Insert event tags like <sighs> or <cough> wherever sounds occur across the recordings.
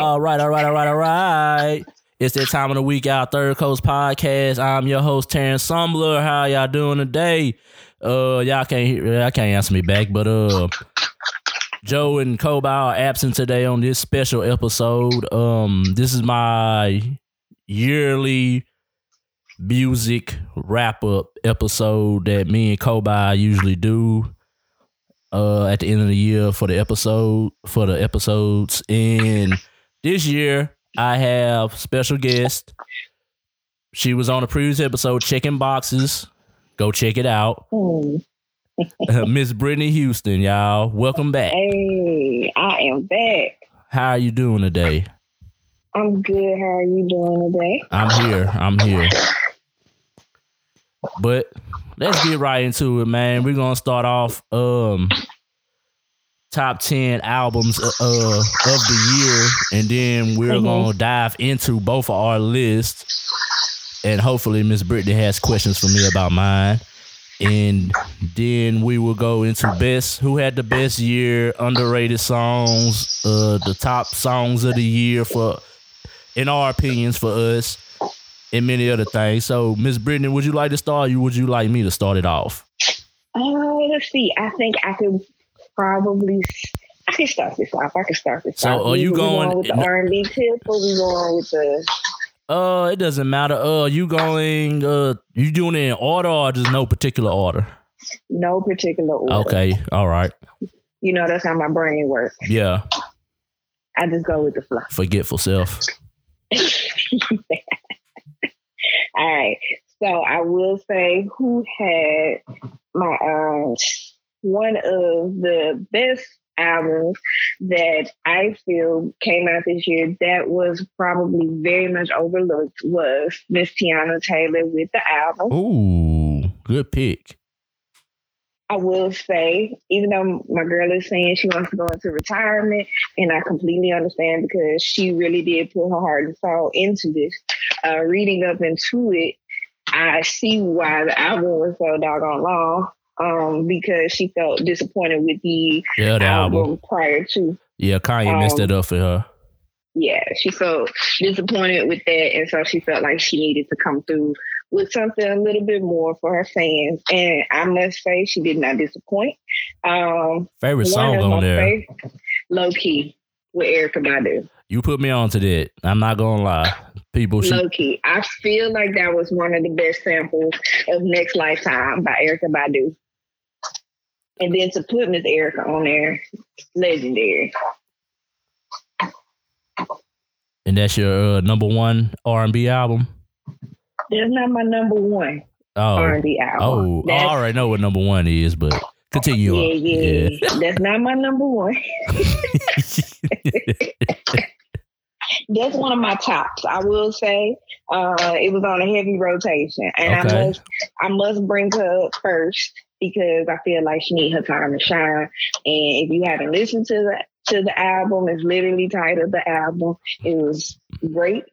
All right, all right, all right, all right. It's that time of the week, our Third Coast podcast. I'm your host, Terrence Sumbler. How y'all doing today? Uh, y'all can't hear, y'all can't answer me back, but uh, Joe and Kobe are absent today on this special episode. Um, this is my yearly music wrap up episode that me and Kobe usually do uh at the end of the year for the episode for the episodes and this year I have special guest. She was on a previous episode checking boxes. Go check it out. <laughs> <laughs> Miss Brittani Houston, y'all. Welcome back. Hey, I am back. How are you doing today? I'm good. How are you doing today? I'm here. I'm here. But let's get right into it, man. We're gonna start off um top ten albums uh, uh, of the year, and then we're Mhm. gonna dive into both of our lists. And hopefully, Miss Brittani has questions for me about mine. And then we will go into best who had the best year, underrated songs, uh, the top songs of the year for, in our opinions, for us and many other things. So, Miss Brittani, would you like to start? Or would you like me to start it off? Uh, let's see. I think I could probably. I can start this off. I can start this So, off. are you we going- with the R and B tip, or we going with the? Uh, it doesn't matter. Uh, you going? Uh, you doing it in order or just no particular order? No particular order. Okay, all right. You know that's how my brain works. Yeah, I just go with the flow. forgetful self. <laughs> All right. So I will say who had my um one of the best albums that I feel came out this year that was probably very much overlooked was Miss Teyana Taylor with the album. Ooh, good pick. I will say, even though my girl is saying she wants to go into retirement, and I completely understand because she really did put her heart and soul into this. Uh, reading up into it, I see why the album was so doggone long. Um, because she felt disappointed with the Yeah, the album, album. prior to. Yeah, Kanye messed Um, it up for her. Yeah, she felt disappointed with that, and so she felt like she needed to come through with something a little bit more for her fans. And I must say, she did not disappoint. Um, Favorite song on there. fav- Low key with Erykah Badu. You put me on to that. I'm not gonna lie. People should Low key. I feel like that was one of the best samples of Next Lifetime by Erykah Badu. And then to put Miss Erykah on there, legendary. and that's your uh, number one R and B album. That's not my number one Oh, R&B album. oh, I already know what number one is, but continue yeah, on. yeah, yeah. That's not my number one. <laughs> That's one of my tops. I will say uh, it was on a heavy rotation, and I must I must bring her up first because I feel like she needs her time to shine. And if you haven't listened to the to the album, it's literally titled the album. It was great.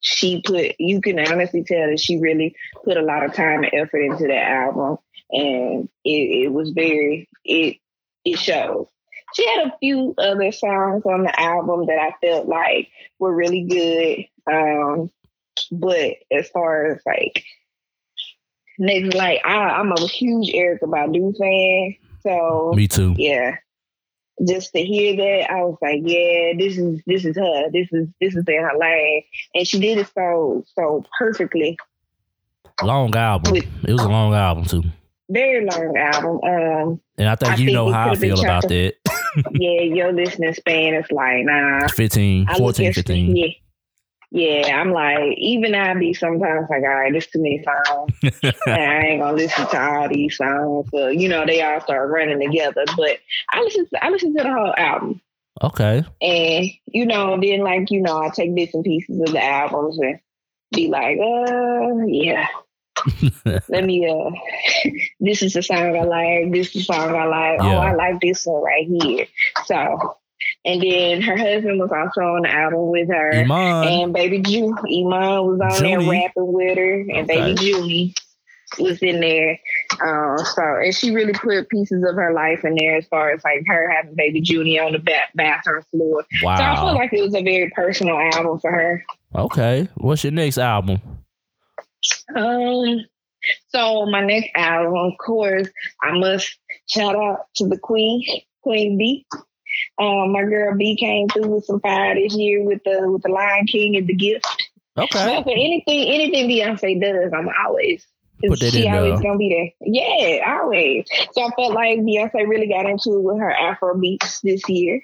She put you can honestly tell that she really put a lot of time and effort into that album, and it, it was very it it shows. She had a few other songs on the album that I felt like were really good. Um, but as far as like next, like I, I'm a huge Erykah Badu fan, so Me too. yeah. Just to hear that, I was like, yeah, this is this is her. This is this is in her lane, and she did it so so perfectly. Long album. With- It was a long album too. Very long album. Um, And I think I you think know how I feel about chopped- that. <laughs> yeah, your listening span is like, nah. 15, I look 14, at 15. Yeah. Yeah, I'm like, even I be sometimes like, all right, this too many songs. <laughs> I ain't gonna listen to all these songs. So, you know, they all start running together. But I listen to I listen to the whole album. Okay. And, you know, then like, you know, I take bits and pieces of the albums and be like, uh, yeah. <laughs> Let me uh <laughs> this is the song I like, this is the song I like. Oh, I like this one right here. So and then her husband was also on the album with her. Iman. And baby Ju, Iman was on there rapping with her, and baby Okay. Julie was in there. Uh, so, and she really put pieces of her life in there as far as like her having baby Junior on the ba- bathroom floor. Wow. So I feel like it was a very personal album for her. Okay. What's your next album? Um, so my next album, of course, I must shout out to the Queen, Queen B. Um, my girl B came through with some fire this year with the with the Lion King and the Gift. Okay. For anything, anything Beyonce does, I'm always. Put that she in always there. gonna be there. Yeah, always. So I felt like Beyonce really got into it with her Afro beats this year.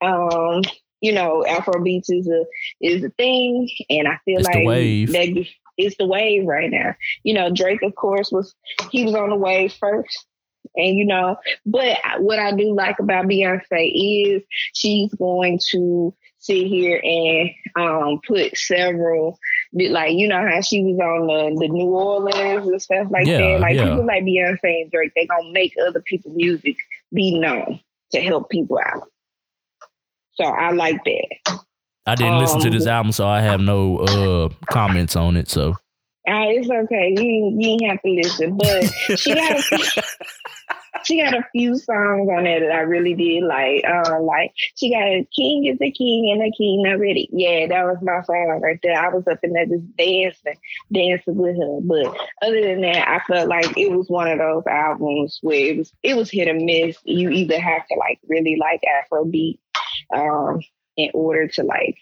Um, you know, Afro beats is a is a thing, and I feel like that it's the wave right now. You know, Drake, of course, was he was on the wave first. And you know, but what I do like about Beyonce is she's going to sit here and um put several like you know how she was on the, the New Orleans and stuff like Yeah, that. Like yeah. people like Beyonce and Drake, they gonna make other people's music be known to help people out. So I like that. I didn't listen to Um, this album, so I have no uh comments on it. So Ah, it's okay. You you ain't have to listen, but she got <laughs> a <laughs> she got a few songs on there that I really did like. Um, like she got a King is a King and a King not ready. Yeah, that was my song right there. I was up in there just dancing, dancing with her. But other than that, I felt like it was one of those albums where it was it was hit or miss. You either have to like really like Afrobeat, um, in order to like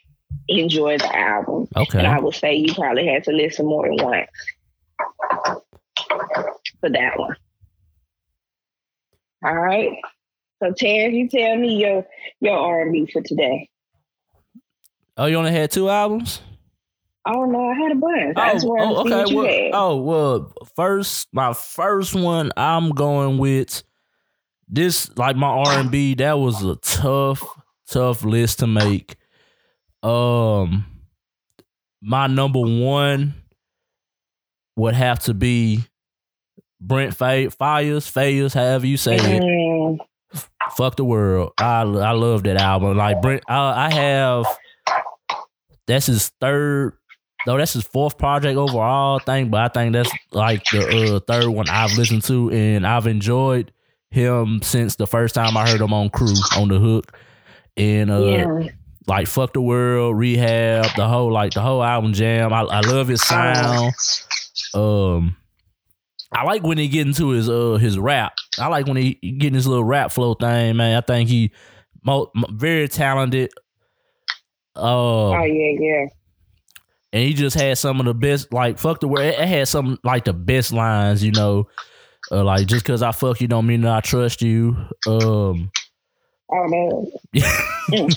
enjoy the album. okay. And I would say you probably had to listen more than once for that one. All right. So Terrence, you tell me your your R and B for today. Oh, you only had two albums? Oh no, I had a bunch. I just wanted to see what you well, had. oh well. First, my first one, I'm going with this. Like my R and B, that was a tough, tough list to make. Um, my number one would have to be Brent Fa- Fires, Fayers, however you say it. Fuck the world. I I love that album. Like Brent, I, I have. That's his third. No, that's his fourth project overall thing, but I think that's like the uh, third one I've listened to, and I've enjoyed him since the first time I heard him on Crew on the Hook, and uh, yeah. like fuck the world, rehab, the whole like the whole album jam. I, I love his sound. Um, I like when he get into his uh his rap. I like when he getting his little rap flow thing, man. I think he mo- very talented. Uh, Oh yeah, yeah. and he just had some of the best. Like fuck the word, it, it had some like the best lines, you know. Uh, like just because I fuck you don't mean that I trust you. Um, Oh no. <laughs>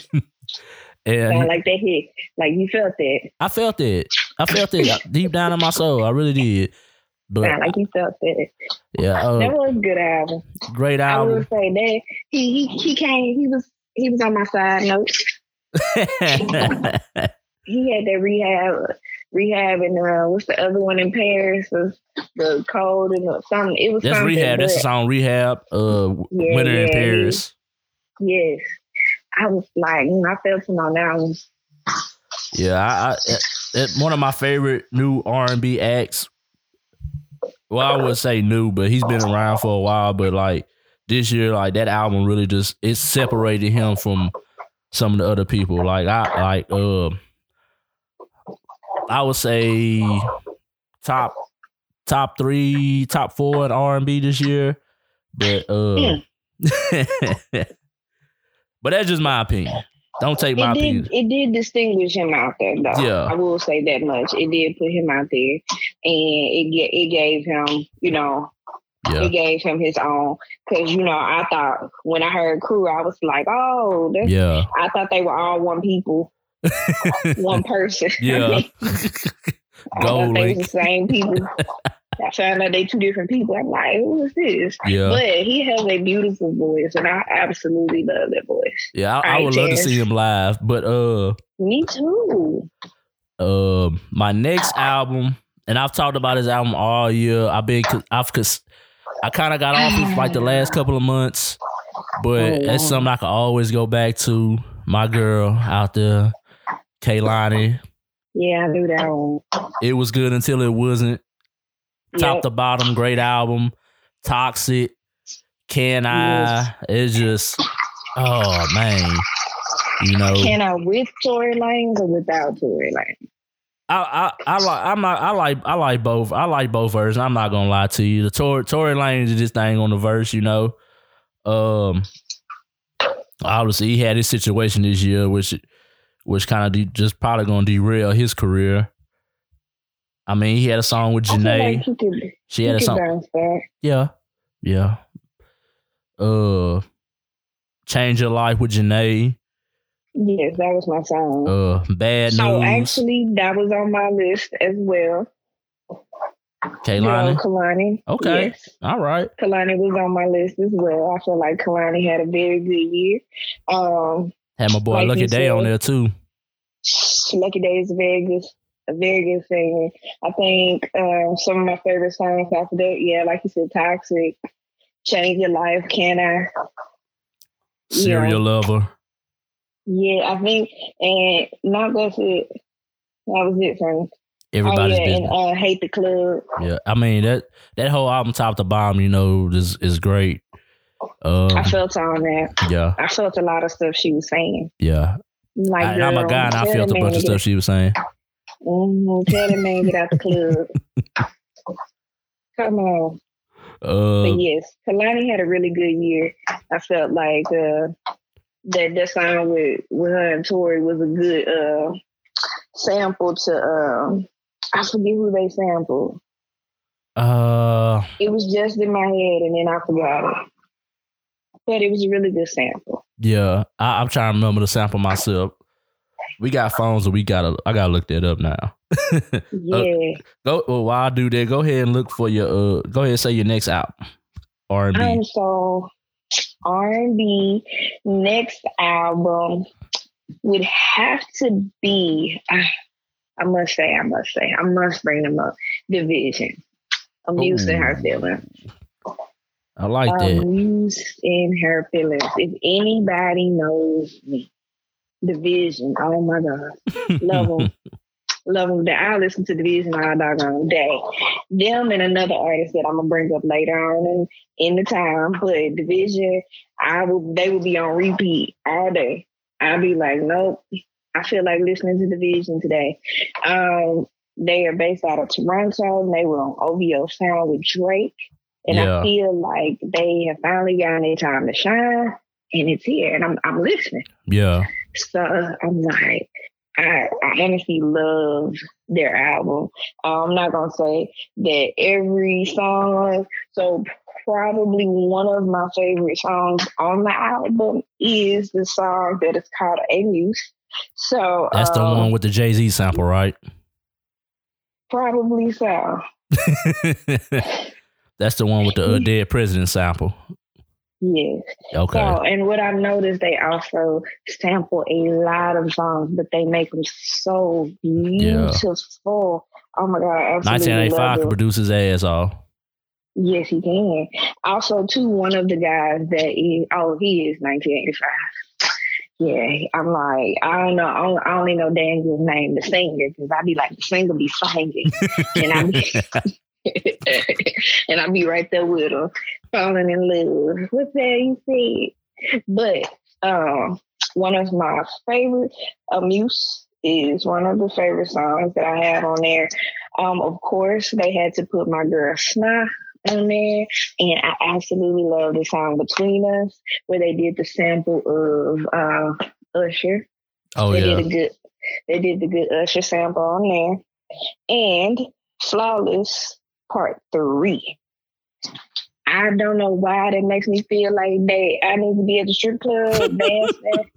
and Sound like that hit. Like you felt that. I felt it. I felt it deep down in my soul. I really did. But Sound like you felt that. yeah, <laughs> That uh, was a good album. great album. I would say that he he he came. He was he was on my side note. <laughs> he had that rehab, rehab, and uh, what's the other one in Paris? Was the cold and the, something. It was That's something. rehab. That's the song rehab. Uh, Yeah, Winter in Paris. Yes, I was like, I felt him on that one. Yeah, I, I one of my favorite new R and B acts. Well, I would say new, but he's been around for a while. But like this year, like that album really just it separated him from some of the other people. Like I like uh, I would say top top three, top four in R and B this year. But uh, <laughs> but that's just my opinion. Don't take my It opinion. did. It did distinguish him out there, though. Yeah. I will say that much. It did put him out there, and it it gave him, you know, Yeah. it gave him his own. Because you know, I thought when I heard crew, I was like, oh, Yeah. I thought they were all one people, <laughs> one person. Yeah. <laughs> I Gold thought they was the same people. <laughs> I found out they two different people. I'm like, who is this? Yeah. But he has a beautiful voice, and I absolutely love that voice. Yeah, I, I would love to see him live, but uh, Me too. uh, my next album, and I've talked about his album all year. I've been, I've, cause I kind of got off it like the last couple of months, but Oh, it's something I can always go back to. My girl out there, Kehlani. Yeah, I knew that one. It was good until it wasn't. Top Yep. to bottom, great album. Toxic, Can I? It's just, oh man, you know. Can I with Tory Lanez or without Tory Lanez? I, I, I like I'm not I like I like both I like both versions. I'm not gonna lie to you. The Tory Tory Lanez is this thing on the verse, you know. Um, obviously he had his situation this year, which which kind of de- just probably gonna derail his career. I mean, he had a song with Jhené. like could, she had a song. Yeah, yeah. Uh, change your life with Jhené. Yes, that was my song. Uh, bad so news. actually, that was on my list as well. Kehlani. Joe Kehlani. Okay. Yes. All right. Kehlani was on my list as well. I feel like Kehlani had a very good year. Um, Had my boy Like Lucky Daye on there too. Lucky Daye is a very good, a very good singer. I think um, some of my favorite songs after that, yeah, like you said, Toxic, Change Your Life, Can I? Yeah. Serial lover. Yeah, I think, and not that's it. That was it for me. Everybody's oh, yeah, business. and uh, Hate the Club. Yeah, I mean that that whole album, top to bottom, you know, is is great. Um, I felt on that. yeah, I felt a lot of stuff she was saying. yeah. Like, I, I'm a guy, and I felt a bunch of stuff she was saying. Mhm, tell the man get out the club. Come on. Uh, But yes, Kehlani had a really good year. I felt like uh, that that song with with her and Tory was a good uh, sample to um, I forget who they sampled. uh, It was just in my head and then I forgot it. But it was a really good sample. yeah. I, I'm trying to remember the sample myself. We got phones, and we gotta. I gotta look that up now. <laughs> Yeah. Go. Well, while I do that, go ahead and look for your. Uh, go ahead and say your next out. R and Um, B. so R and B next album would have to be. I, I must say, I must say, I must bring them up. DVSN, Amused in her Ooh. feelings. I like Um, that. A Muse in her feelings. If anybody knows me, DVSN. Oh my god, love them. <laughs> Love them. I listen to DVSN all doggone day. Them and another artist that I'm gonna bring up later on in, in the time, but DVSN, I will. They will be on repeat all day. I'll be like, nope. I feel like listening to DVSN today. Um, they are based out of Toronto. And they were on OVO Sound with Drake, and Yeah. I feel like they have finally gotten their time to shine, and it's here. And I'm I'm listening. Yeah. So I'm like, I, I honestly love their album. I'm not gonna say that every song. So probably one of my favorite songs on the album is the song that is called "A Muse." So That's the um, one with the Jay Z sample, right? Probably so. <laughs> That's the one with the uh, <laughs> dead president sample. Yes. Okay. So, and what I noticed, they also sample a lot of songs, but they make them so beautiful. Oh my god! I absolutely 1985 love could them. produce his ass off. Yes, he can. Also, too, one of the guys that is, oh, he is 1985. Yeah, I'm like, I don't know, I, don't, I only know Daniel's name, the singer, because I be like, the singer be singing, <laughs> and I be, <laughs> <laughs> and I'll be right there with him, falling in love. What's that you said? But um, one of my favorite, A Muse, is one of the favorite songs that I have on there. Um, of course, they had to put my girl Snoh on there, and I absolutely love the song Between Us, where they did the sample of uh, Usher. Oh they yeah. did a good, they did the good Usher sample on there, and Flawless Part Three. I don't know why that makes me feel like that I need to be at the strip club <laughs> dancing,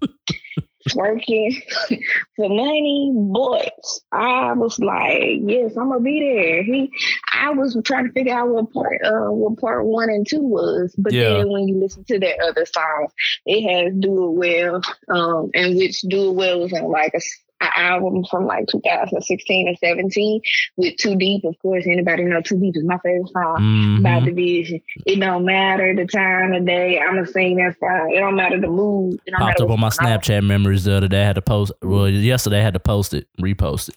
working <laughs> for money. But I was like, yes, I'm gonna be there. He, I was trying to figure out what part, uh, what part one and two was. But Yeah. then when you listen to that other song, it has Do It Well, um, and which Do It Well was on like a, an album from like 2016 and 17 with Too Deep. Of course, anybody know Too Deep is my favorite song by Mhm. DVSN. It don't matter the time of day. I'ma sing that song. It don't matter the mood. It don't Popped matter up on my Snapchat memories the other day. I had to post. Well, yesterday I had to post it, repost it.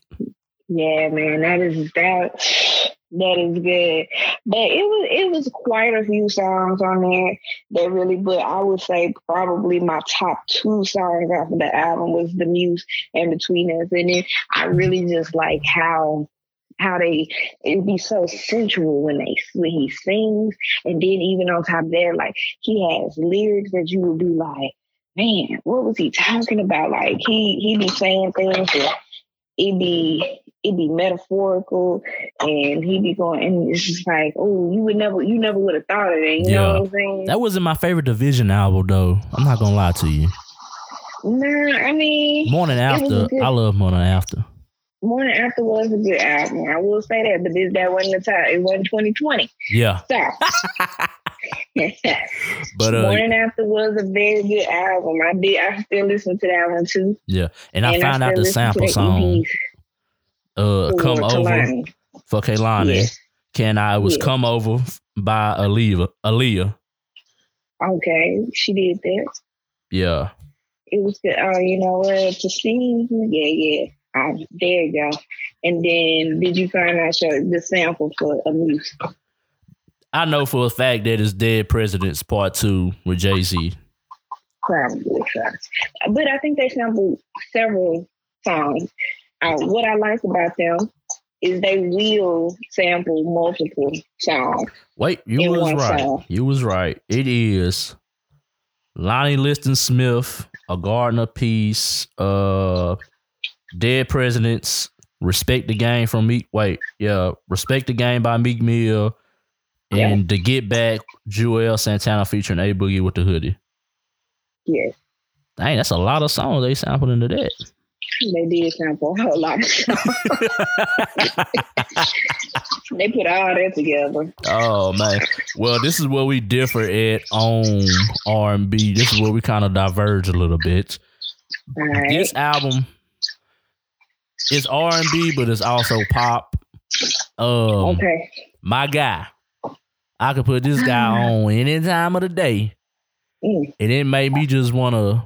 Yeah, man, that is that. That is good. But it was it was quite a few songs on there that really but I would say probably my top two songs off of the album was The Muse and Between Us. And then I really just like how how they it'd be so sensual when they when he sings and then even on top that like he has lyrics that you would be like man what was he talking about like he he be saying things that it be it be metaphorical and he be going and it's just like oh you would never you never would have thought of it you Yeah. know what I'm saying That wasn't my favorite DVSN album though. I'm not gonna lie to you. nah I mean Morning After, good. I love Morning After. Morning After was a good album I will say that but this that wasn't the time it wasn't 2020 Yeah, so <laughs> <laughs> but uh, Morning After was a very good album. I did. I still listen to that one too. yeah, and I found out the sample song. EPs Uh, come over for Kehlani. Can I? It was Yeah. come over by Aaliyah. Aaliyah. Okay, she did that. Yeah. It was good. Oh, you know what? To see, yeah, yeah. There you go. And then, did you find out your, the sample for a Amuse? I know for a fact that it's Dead Presidents Part Two with Jay Z. Probably, but I think they sampled several songs. Uh, what I like about them is they will sample multiple songs. Wait, you was right. song. You was right. It is Lonnie Liston Smith, A Gardener Piece, uh Dead Presidents, Respect the Game from Meek. Wait, yeah, Respect the Game by Meek Mill. And To Get Back, Joel Santana featuring A Boogie with the hoodie. Yeah. Dang, that's a lot of songs they sampled into that. They did sample a whole lot of songs. <laughs> they put all that together. Oh man. Well, this is where we differ at on R and B. This is where we kind of diverge a little bit. Right. This album is R and B, but it's also pop. Um, okay. my guy, I could put this guy <laughs> on any time of the day, Mm, and it made me just want to,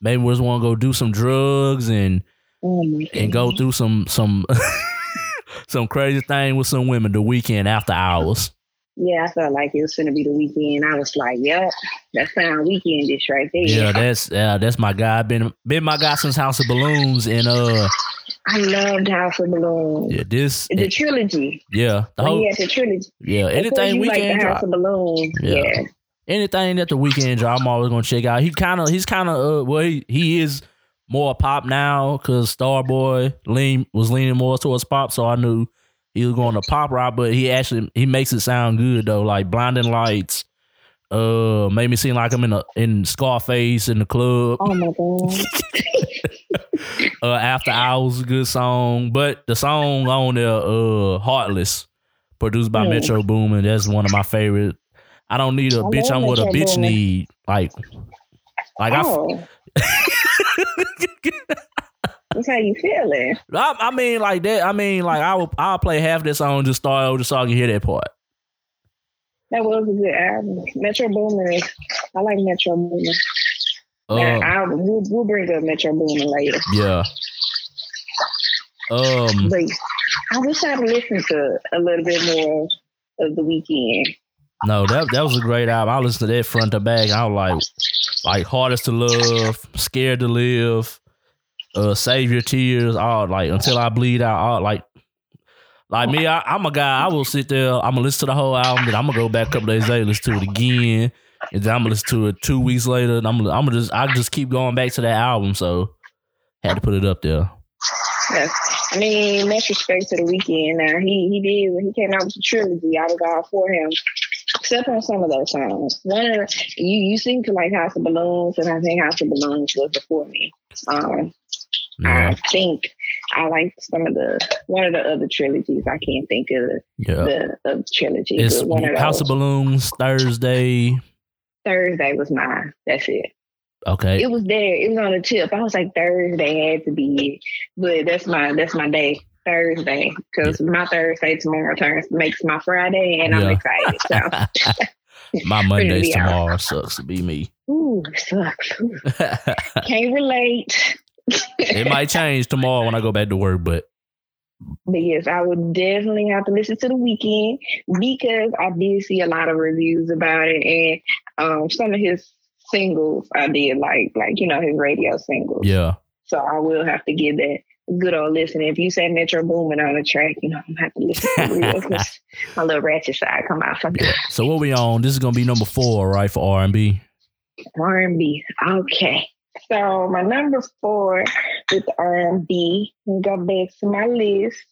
maybe we just want to go do some drugs and oh and go through some some <laughs> some crazy thing with some women the Weeknd after hours. Yeah, I felt like it was going to be the Weeknd. I was like, yep, that sound weekendish right there. Yeah, that's uh, that's my guy. Been been my guy since House of Balloons, and uh, I loved House of Balloons. yeah, this, The trilogy. yeah, the whole, he had the trilogy. yeah, anything like Weeknd the drop. House of Balloons. Yeah. Yeah. Anything that the Weeknd drop, I'm always gonna check out. He kind of, he's kind of, uh, well, he, he is more pop now because Starboy lean was leaning more towards pop, so I knew he was going to pop rock. But he actually he makes it sound good though, like Blinding Lights. Uh, made me seem like I'm in a in Scarface in the club. Oh my God. <laughs> Uh, After Hours, a good song, but the song on there, uh, Heartless, produced by Hmm. Metro Boomin. That's one of my favorite. I don't need a I bitch. I'm what a bitch need. Like, like I, oh. <laughs> That's how you feeling. I, I mean, like that. I mean, like I will. I'll play half this song just start over so I can hear that part. That was a good album. Metro Boomin. I like Metro Boomin. Uh, Now, I'll, we'll, we'll bring up Metro Boomin later. yeah. Um. But I wish I'd listened to a little bit more of the Weeknd. No, that that was a great album. I listened to that front to back. I was like, like hardest to love, scared to live, uh, save your tears. All like until I bleed out. All like, like me. I, I'm a guy. I will sit there. I'm gonna listen to the whole album. Then I'm gonna go back a couple days later, listen to it again, and then I'm gonna listen to it two weeks later. And I'm gonna, I'm gonna just, I just keep going back to that album. So had to put it up there. Yeah. I mean, much respect to the Weeknd. Now he he did when he came out with the trilogy. I was all for him, except on some of those songs. One of you you seem to like House of Balloons, and I think House of Balloons was before me. Um, Yeah, I think I like some of the one of the other trilogies. I can't think of yeah. the, the trilogy. It's but one of House those. of Balloons Thursday. Thursday was mine. That's it. Okay. It was there. It was on the tip. I was like Thursday had to be it, but that's my that's my day. Thursday, because my Thursday tomorrow turns makes my Friday, and I'm Yeah. excited. So, <laughs> My Mondays be out. tomorrow sucks to be me. ooh, sucks. Ooh, <laughs> Can't relate. it might change tomorrow when I go back to work, but but yes, I would definitely have to listen to the Weeknd because I did see a lot of reviews about it, and um, some of his singles I did like, like you know his radio singles. Yeah. So I will have to give that good old listen. If you say Metro Boomin on the track, you know I'm gonna have to listen to real because <laughs> <laughs> my little ratchet side come out from there. So what we on? This is gonna be number four, right, for R and B. R&B. Okay. So my number four with R&B, and go back to my list.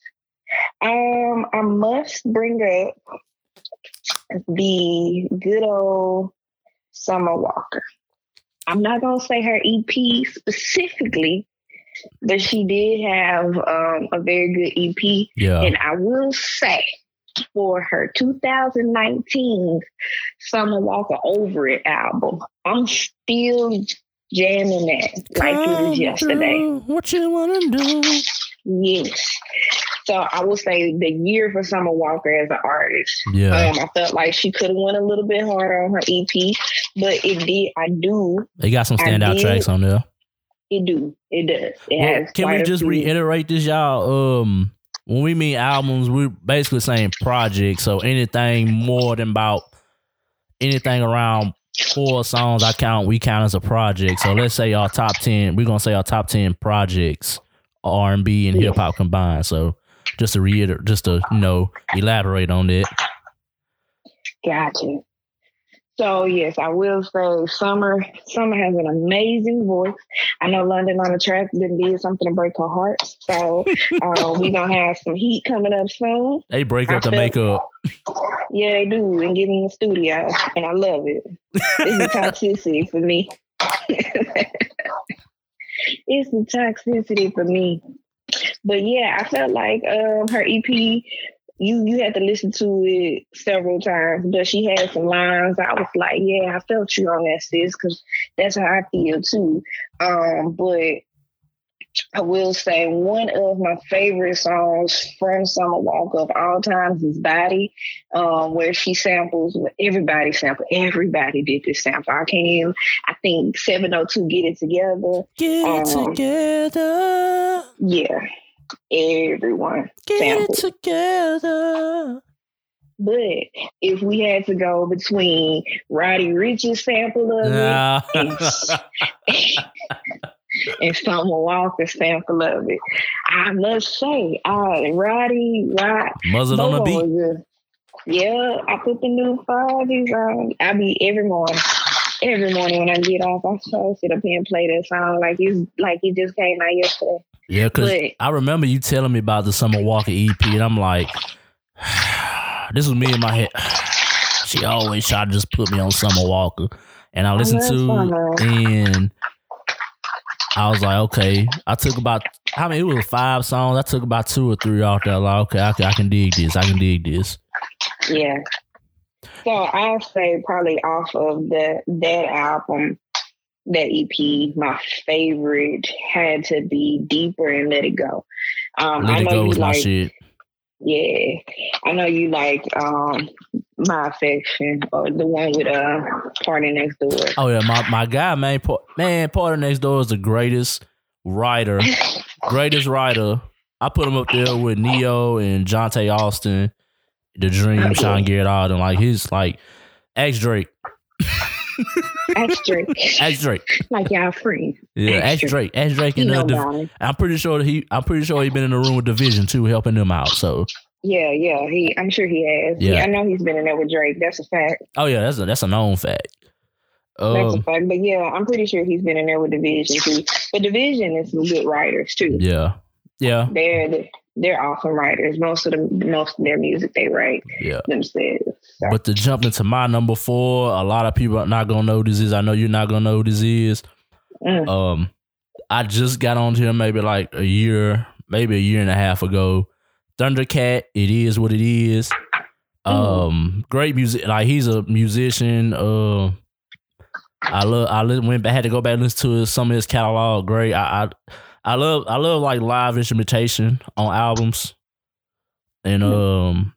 Um, I must bring up the good old Summer Walker. I'm not gonna say her EP specifically, but she did have um, a very good EP, Yeah. and I will say for her 2019 Summer Walker Over It album, I'm still jamming that like it was yesterday. What you wanna do? Yes. So I will say the year for Summer Walker as an artist. Yeah. Um, I felt like she could have went a little bit harder on her EP, but it did. I do. They got some standout did. tracks on there. It do. It does. It Well, has. can we just reiterate this, y'all? Um, when we mean albums, we're basically saying projects. So anything more than about anything around four songs, I count. We count as a project. So let's say our top ten. We're gonna say our top ten projects, R and B and hip hop combined. So just to reiterate, just to you know elaborate on that. Gotcha. So yes, I will say Summer. Summer has an amazing voice. I know London on the track didn't did something to break her heart. So uh, <laughs> we gonna have some heat coming up soon. They break I up the felt- makeup. <laughs> Yeah, they do, and get in the studio, and I love it. It's the <laughs> toxicity for me. it's the toxicity for me. But yeah, I felt like um, her EP. You you had to listen to it several times, but she had some lines. I was like, yeah, I felt you on that, sis, because that's how I feel too. Um, but I will say one of my favorite songs from Summer Walker of all times is Body, um, where she samples what everybody sampled. Everybody did this sample. I can't I think 702 Get It Together. Get it Um, together. Yeah. Everyone Get sampled. it together. But if we had to go between Roddy Ricch's sample of it Nah. and <laughs> Summer Walker's sample of it, I must say, uh, Roddy, Rod, Muzzle on the beat. them was good. Yeah, I put the new fives on. I be every morning. Every morning when I get off, I so sit up here and play that song like it's like it just came out yesterday. Yeah, because I remember you telling me about the Summer Walker EP, and I'm like, <sighs> this was me in my head. <sighs> She always tried to just put me on Summer Walker, and I oh, listened love to and I was like, okay. I took about how many? It was five songs. I took about two or three off there. Like, okay, I can, I can dig this. I can dig this. Yeah. So I'll say probably off of the that album, that EP, my favorite had to be Deeper and Let It Go. Um, Let I it know go you was my like, shit. yeah, I know you like um, My Affection or the one with uh PartyNextDoor. Oh yeah, my my guy, man, man, PartyNextDoor is the greatest writer, <laughs> greatest writer. I put him up there with Ne-Yo and Johntá Austin, The Dream, Sean Garrett, all them. Like he's like ex Drake, <laughs> That's Drake. ex Drake, like y'all free. yeah, Extra. Drake, ex Drake, and uh, Div- I'm pretty sure he, I'm pretty sure he been in the room with DVSN too, helping them out. So, Yeah, yeah. He I'm sure he has. Yeah. I know he's been in there with Drake. That's a fact. oh yeah, that's a that's a known fact. That's a Um, fact. But yeah, I'm pretty sure he's been in there with DVSN too. But Division is some good writers too. yeah, yeah, They're they're awesome writers. Most of the most of their music they write yeah. themselves. So, But to jump into my number four, a lot of people are not gonna know who this is. I know you're not gonna know who this is. mm, Um, I just got on here maybe like a year, maybe a year and a half ago. Thundercat, it is what it is. Um, great music. Like he's a musician. Uh, I love. I went. back had to go back and listen to some of his catalog. Great. I, I, I love. I love like live instrumentation on albums. And um,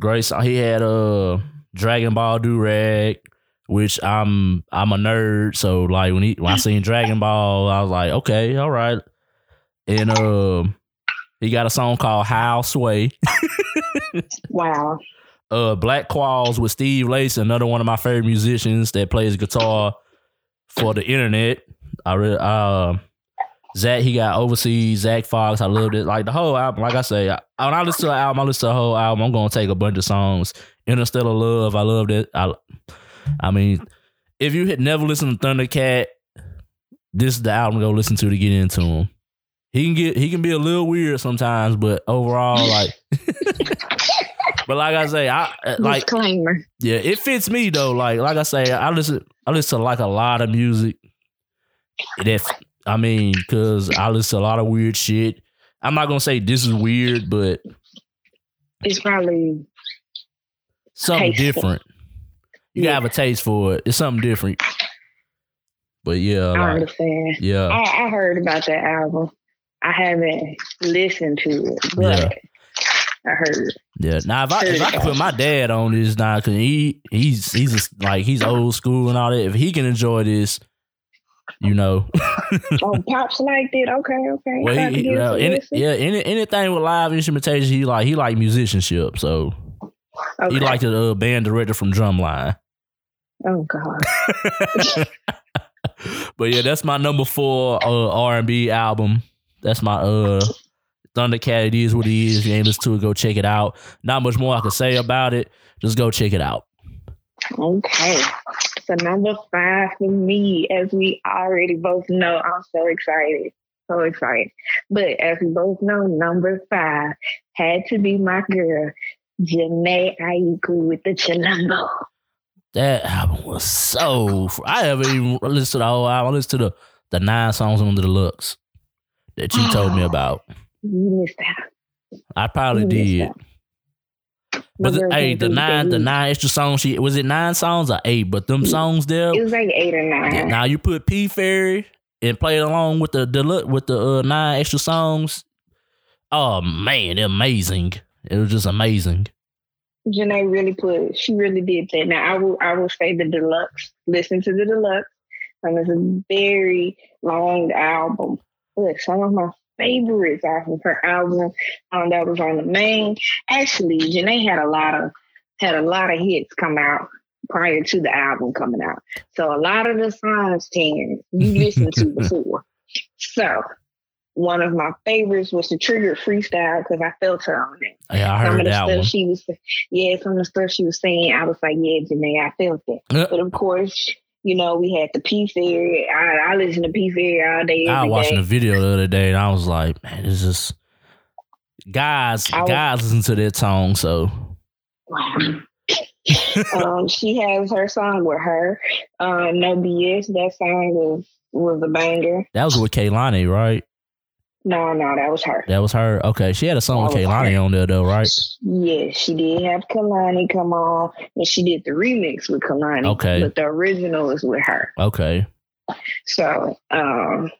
Grace. He had a Dragon Ball Do Rag which I'm I'm a nerd, so like when he when I <laughs> seen Dragon Ball, I was like, okay, all right. And um He got a song called How Sway. <laughs> Wow. uh Black Qualls with Steve Lacy, another one of my favorite musicians that plays guitar for the internet. I really uh Zack, he got overseas, Zack Fox. I loved it. Like the whole album, like I say, I, when I listen to an album, I listen to the whole album. I'm gonna take a bunch of songs. Interstellar Love, I loved it. I I mean, if you had never listened to Thundercat, this is the album to go listen to to get into him. He can get he can be a little weird sometimes, but overall, <laughs> like <laughs> But like I say, I uh, like Disclaimer. yeah, it fits me though. Like like I say, I listen I listen to like a lot of music. That I mean, cause I listen to a lot of weird shit. I'm not gonna say this is weird, but It's probably something Tasteful. different. You Yeah. gotta have a taste for it. It's something different. But yeah, I like understand. yeah, I, I heard about that album. I haven't listened to it, but Yeah. I heard. yeah. Now if I if I can put my dad on this now, cause he he's he's just, like he's old school and all that. If he can enjoy this, you know, Oh, pops liked it. Okay, okay. Well, he, well, any, yeah, any, anything with live instrumentation, he like he like musicianship. So Okay. he like the uh, band director from Drumline. Oh God. <laughs> but yeah, that's my number four uh, R and B album. That's my uh Thundercat. It is what it is. You ain't listen to it, go check it out. Not much more I can say about it. Just go check it out. Okay. So number five for me, as we already both know, I'm so excited. So excited. But as we both know, number five had to be my girl, Jhené Aiko with the Chilombo. That album was so. I haven't even listened to the whole album. I listened to the the nine songs on the deluxe that you told me oh, about. You missed out. I probably did. out. But the, hey, the nine, the nine extra songs. She was it nine songs or eight? But them songs there. It was like eight or nine. Now you put P Fairy and play it along with the the with the uh, nine extra songs. Oh man, amazing! It was just amazing. Jhené really put, she really did that. Now I will, I will say the deluxe. Listen to the deluxe. And it's a very long album. Look, some of my favorites off of her album um, that was on the main. Actually, Jhené had a lot of had a lot of hits come out prior to the album coming out. So a lot of the songs, Terrence, you <laughs> listened to before. So one of my favorites was the Trigger freestyle because I felt her on it Yeah, I some heard of the that stuff one. she was, yeah, some of the stuff she was saying, I was like, yeah, Jhené, I felt that. Yeah. But of course, you know, we had the P Fairy. I, I listen to P Fairy all day, I was watching day. the video the other day and I was like, man, it's just guys, I was- guys listen to that song. So Wow. <laughs> um, she has her song with her. Uh, no BS. That song was was a banger. that was with Kehlani, right? No, no, that was her. That was her. Okay, she had a song with That Kehlani on there though, right? Yes, she did have Kehlani come on, and she did the remix with Kehlani. Okay. but the original is with her. Okay, So, um,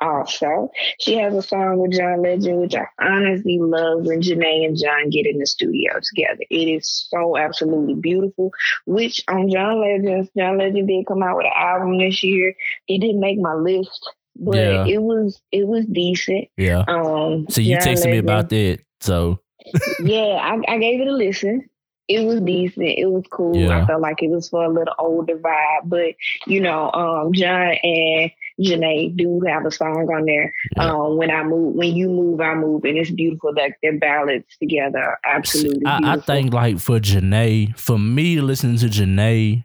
also, she has a song with John Legend, which I honestly love when Jhené and John get in the studio together. It is so absolutely beautiful. Which on John Legend, John Legend did come out with an album this year. It didn't make my list, but Yeah. it was it was decent. yeah. Um, So you texted me about that. So <laughs> yeah, I, I gave it a listen. It was decent. It was cool. Yeah. I felt like it was for a little older vibe. But you know, um, John and Jhené do have a song on there. Yeah. Um, when I move, when you move, I move, and it's beautiful that their ballads together. Absolutely I, I think like for Jhené, for me to listen to Jhené,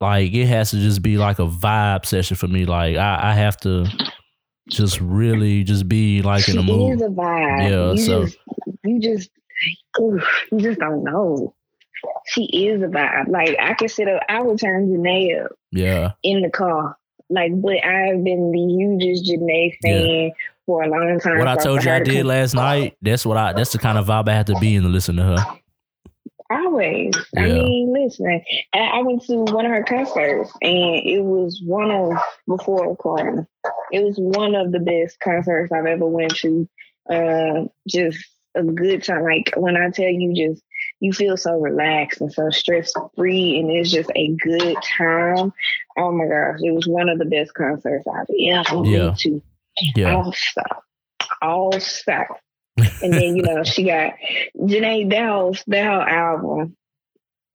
like it has to just be like a vibe session for me. Like I, I have to just really just be like she in the is a vibe. Yeah, you so- just, you just, oof, you just don't know. She is a vibe. Like I could sit up. I would turn Jhené up. Yeah, in the car. Like, but I've been the hugest Jhené fan for a long time. what I told you I did last night. That's what I. That's the kind of vibe I have to be in to listen to her. Always. I mean, listen, I, I went to one of her concerts, and it was one of before Corona. It was one of the best concerts I've ever went to. Uh, just a good time. Like when I tell you, just you feel so relaxed and so stress free, and it's just a good time. Oh my gosh, it was one of the best concerts I've ever Yeah. been to. Yeah, Also, all south. And then you know she got Jhené Dow's that whole album.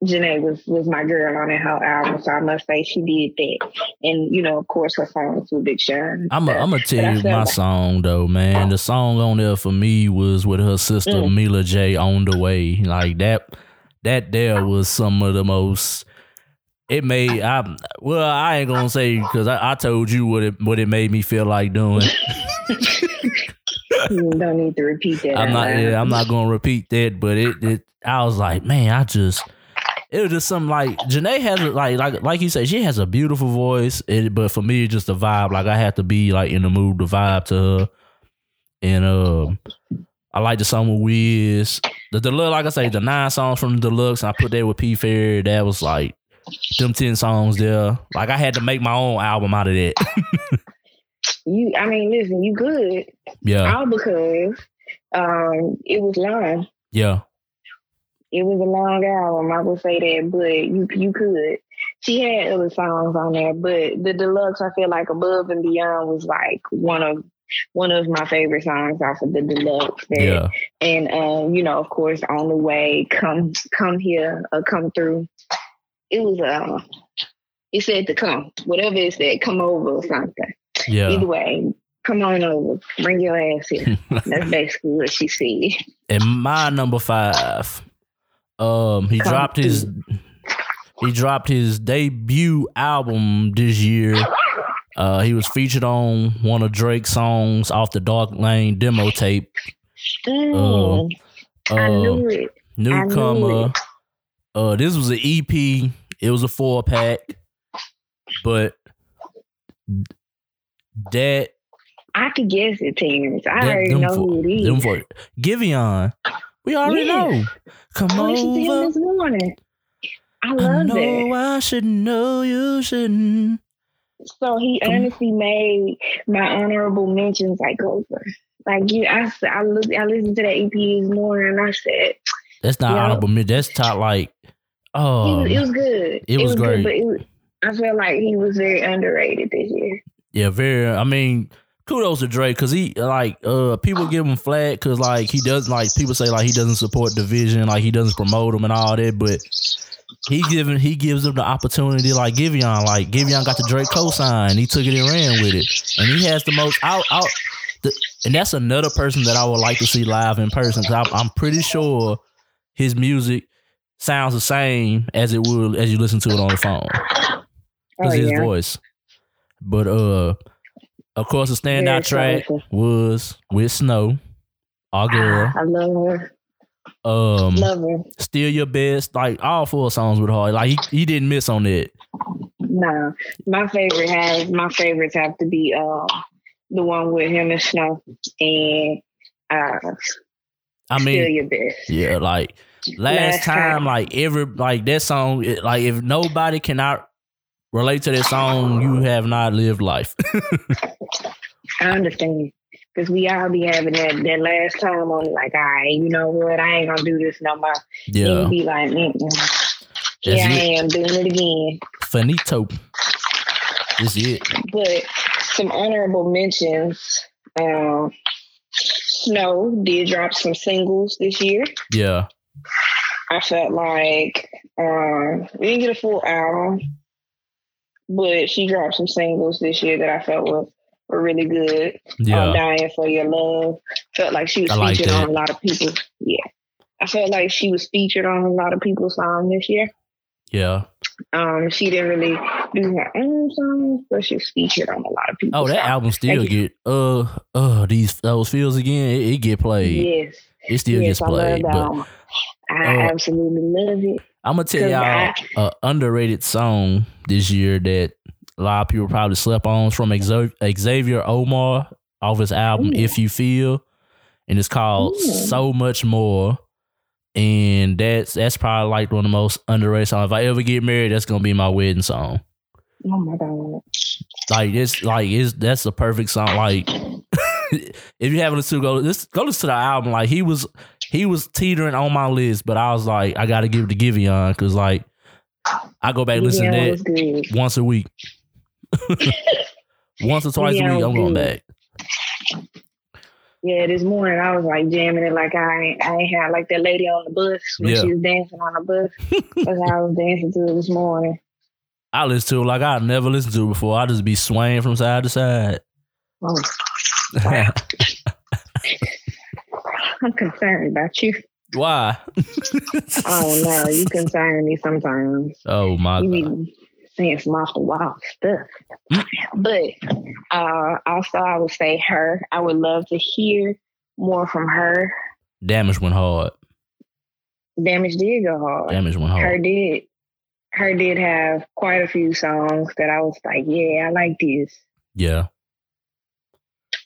Jhené was was my girl on that whole album, so I must say she did that. And you know, of course, her songs with Big Sean. I'm gonna tell you my like, song though, man. The song on there for me was with her sister mm. Mila J on the way. Like that, that there was some of the most. It made I well I ain't gonna say because I, I told you what it what it made me feel like doing. <laughs> <laughs> don't need to repeat that. I'm not. Yeah, I'm not gonna repeat that. But it, it. I was like, man, I just. It was just something like Jhené has a, like like like you said she has a beautiful voice, it, but for me it's just a vibe. Like I have to be like in the mood to vibe to her, and um, I like the song with Wiz. The deluxe, like I say, the nine songs from the deluxe. I put that with P Fair. That was like them ten songs there. Like I had to make my own album out of that. <laughs> you I mean, listen, you good. Yeah. All because um it was long. Yeah. It was a long album, I would say that, but you you could. She had other songs on there, but the deluxe I feel like above and beyond was like one of one of my favorite songs off of the deluxe. That, yeah. And um, you know, of course, on the way, come come here or come through. It was uh it said to come. Whatever it said, come over or something. Yeah. Either way, come on over, bring your ass here. <laughs> That's basically what she said. And my number five, um, he come dropped through. his he dropped his debut album this year. Uh, he was featured on one of Drake's songs off the Dark Lane demo tape. Mm, uh, I knew it. Newcomer. Knew it. Uh, this was an EP. It was a four pack, but that I could guess it, Terrence. I that, already know for, who it is. Them for, Giveon. We already yeah. know. Come I over. this morning. I love I know that. I should know you shouldn't. So he Come honestly made my honorable mentions like over. Like you, I I, I listened to that EP this morning and I said, "That's not honorable mention. That's top like." Oh, it was, it was good. It, it was, was, great. Good, but it, I feel like he was very underrated this year. Yeah, very. I mean, kudos to Drake because he like uh people give him flack because like he doesn't like people say like he doesn't support DVSN like he doesn't promote them and all that but he given he gives them the opportunity like Giveon like Giveon got the Drake cosign he took it and ran with it and he has the most out out the, and that's another person that I would like to see live in person because I'm, I'm pretty sure his music sounds the same as it would as you listen to it on the phone because oh, his yeah. voice but uh, of course, the standout track was with Snoh, our girl. I love her. Um, love her. Still your best, like all four songs with her. Like he, he didn't miss on it. No, my favorite has my favorites have to be uh the one with him and Snoh and uh. I mean, still your best. Yeah, like last, last time, time, like every like that song, it, like if nobody cannot relate to that song, you have not lived life. <laughs> I understand. Because we all be having that, that last time on like, all right, you know what, I ain't gonna do this no more. Yeah. And be like, mm yeah, I am doing it again. Finito. This is it. But some honorable mentions. Um, Snoh did drop some singles this year. Yeah. I felt like uh, we didn't get a full album, but she dropped some singles this year that I felt were, were really good. Yeah. Um, Dying for Your Love. Felt like she was like featured that. on a lot of people. Yeah. I felt like she was featured on a lot of people's songs this year. Yeah. Um, she didn't really do her own songs, but she was featured on a lot of people. Oh, that songs. album still get uh uh these those feels again. It, it get played. Yes, it still yes, gets played. But I uh, absolutely love it. I'm gonna tell y'all an underrated song this year that a lot of people probably slept on from Xavier Omar off his album Ooh. If You Feel, and it's called Ooh. So Much More. And that's that's probably like one of the most underrated songs. If I ever get married, that's gonna be my wedding song. Oh my god! Like it's like it's that's the perfect song. Like <laughs> if you haven't listened to go this go listen to the album. Like he was he was teetering on my list, but I was like, I got to give it to Giveon because like I go back and listen to that once a week, <laughs> once or twice a week. I'm going back. Yeah, this morning I was like jamming it like I I ain't had like that lady on the bus when Yeah. she was dancing on the bus. <laughs> That's how I was dancing to it this morning. I listen to it like I never listened to it before. I just be swaying from side to side. Oh, <laughs> I'm concerned about you. Why? Oh no, you concern me sometimes. oh my You god. saying some off the wall stuff. But uh, also, I would say her. I would love to hear more from her. Damage went hard. Damage did go hard. Damage went hard. Her did. Her did have quite a few songs that I was like, yeah, I like this. Yeah.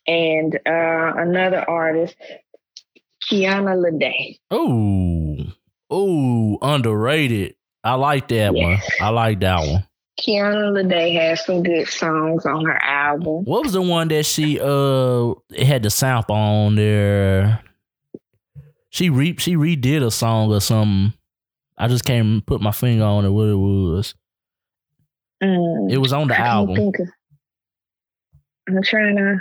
And uh, another artist, Kiana Lede. Ooh. oh, underrated. I like that one. I like that one. Kiana Lede has some good songs on her album. What was the one that she uh it had the sample on there? She re she redid a song or something. I just can't put my finger on it what it was. Mm, It was on the album. of- I'm trying to.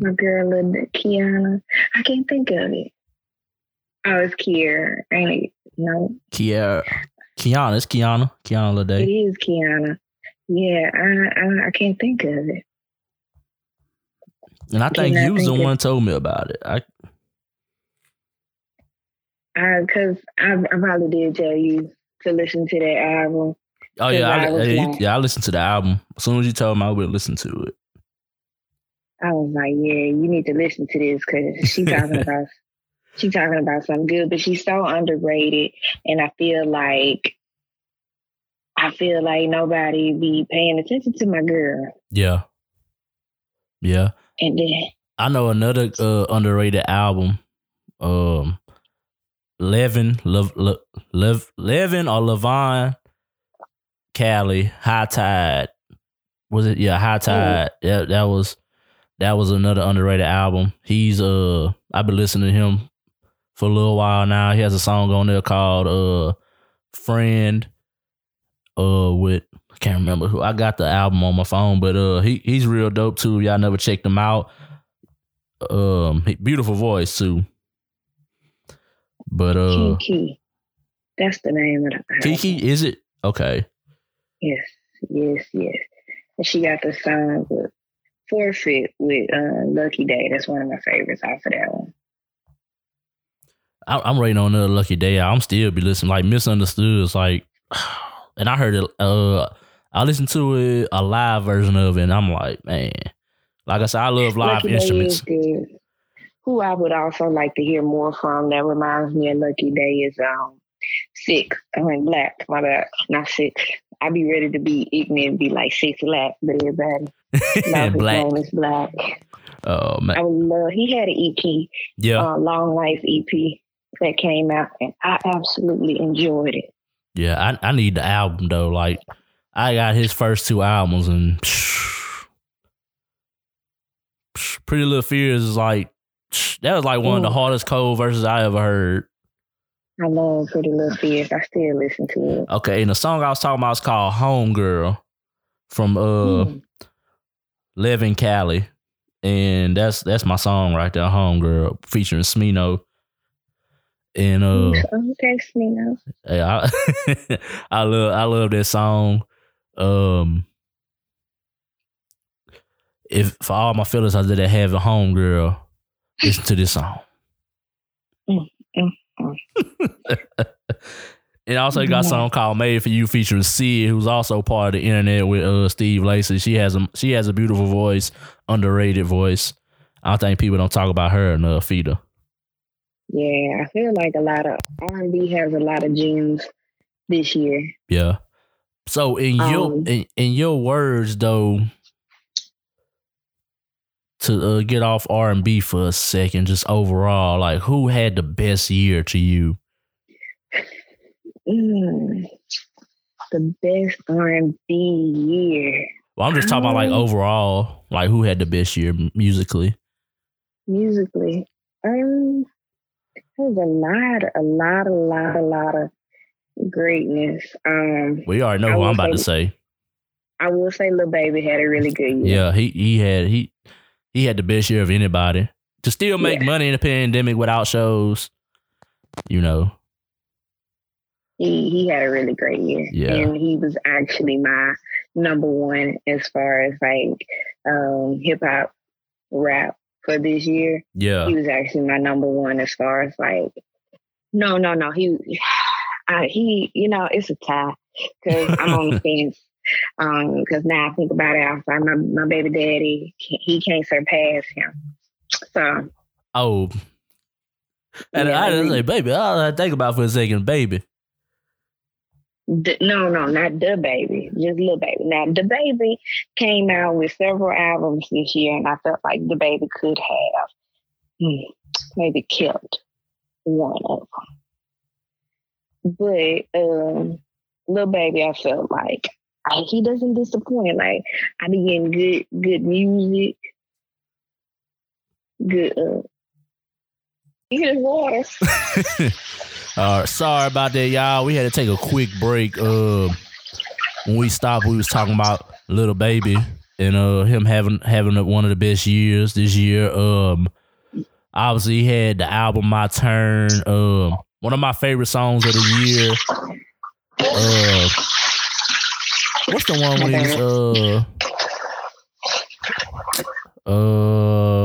My girl, Kiana. I can't think of it. Oh, it's Kiera. Ain't it? No, Kiara Kiana, it's Kiana. Kiana it Lede. is Kiana. Yeah, I, I I can't think of it. And I think you was the one told me about it. I Because I, I probably did tell you to listen to that album. oh yeah, I, I was yeah, like- yeah, I listened to the album. As soon as you told me I would listen to it. I was like, yeah, you need to listen to this because <laughs> she talking about she talking about something good, but she's so underrated, and I feel like I feel like nobody be paying attention to my girl, Yeah. Yeah. and then I know another uh, underrated album. Um, Levin, Lev, Lev, Lev, Levin or Levon, Kali, High Tide. Was it? Yeah, High Tide. Yeah, that was that was another underrated album. He's uh, I've been listening to him for a little while now. He has a song on there called uh, Friend. Uh, with I can't remember who. I got the album on my phone, but uh, he he's real dope too. Y'all never checked him out. Um, he- beautiful voice too. But uh, Kiki, that's the name of the album. Kiki, is it okay? Yes, yes, yes. And she got the song with Forfeit with uh, Lucky Daye. That's one of my favorites off of that one. I'm waiting on another lucky day. I'm still be listening. Like misunderstood. It's like, <sighs> and I heard it. Uh, I listened to it a live version of it, and I'm like, man. Like I said, I love live Lucky instruments. Who I would also like to hear more from that reminds me of Lucky Daye is um sick. I mean black, my bad. Not sick. I'd be ready to be ignorant and be like six black, but everybody <laughs> knows Black. name is black. Oh man, I would love he had an EP, yeah, uh, Long Life EP that came out and I absolutely enjoyed it. yeah. I I need the album though. Like I got his first two albums, and <sighs> Pretty Little Fears is like that was like one of the Mm. hardest cold verses I ever heard. I love Pretty Little Fears. I still listen to it. Okay, and the song I was talking about is called Home Girl from uh Hmm. Levin Kali. And that's that's my song right there, Home Girl, featuring Smino. And uh okay, Smino. yeah, I, <laughs> I love I love that song. Um if for all my feelings out there that have a home girl, listen to this song. Mm, mm, mm. And also got a song called "Made for You" featuring Syd, who's also part of the internet with uh, Steve Lacy. She has a she has a beautiful voice, underrated voice. I think people don't talk about her enough either. Yeah, I feel like a lot of R and B has a lot of gems this year. Yeah. So in your Um, in, in your words though, to uh, get off R and B for a second, just overall, like who had the best year to you? Mm, the best R and B year Well, I'm just talking about like Um, overall, like who had the best year musically. musically. Um, there's a lot, a lot, a lot, a lot of greatness. Um, We already know I who I'm about to say- say. I will say, Lil Baby had a really good year. Yeah, he he had he he had the best year of anybody to still make Yeah. money in a pandemic without shows. You know, he he had a really great year. Yeah. And he was actually my number one as far as like um hip hop rap for this year. yeah, He was actually my number one as far as like no, no, no. He <sighs> I, he you know, it's a tie because I'm on the <laughs> fence. Um, because now I think about it outside my, my baby daddy, he can't surpass him. So oh. And Yeah, I didn't say, baby. All I think about for a second, baby. D- no, no, not the baby, just little baby. Now, DaBaby came out with several albums this year, and I felt like DaBaby could have hmm, maybe killed one of them. But um, little baby, I felt like I, he doesn't disappoint. Like I be getting good, good music, good. Uh, he water. <laughs> Right, sorry about that, y'all. We had to take a quick break. Uh, when we stopped, we was talking about little baby and uh him having having one of the best years this year. Um, obviously he had the album My Turn. Um, one of my favorite songs of the year. Uh, what's the one with he's uh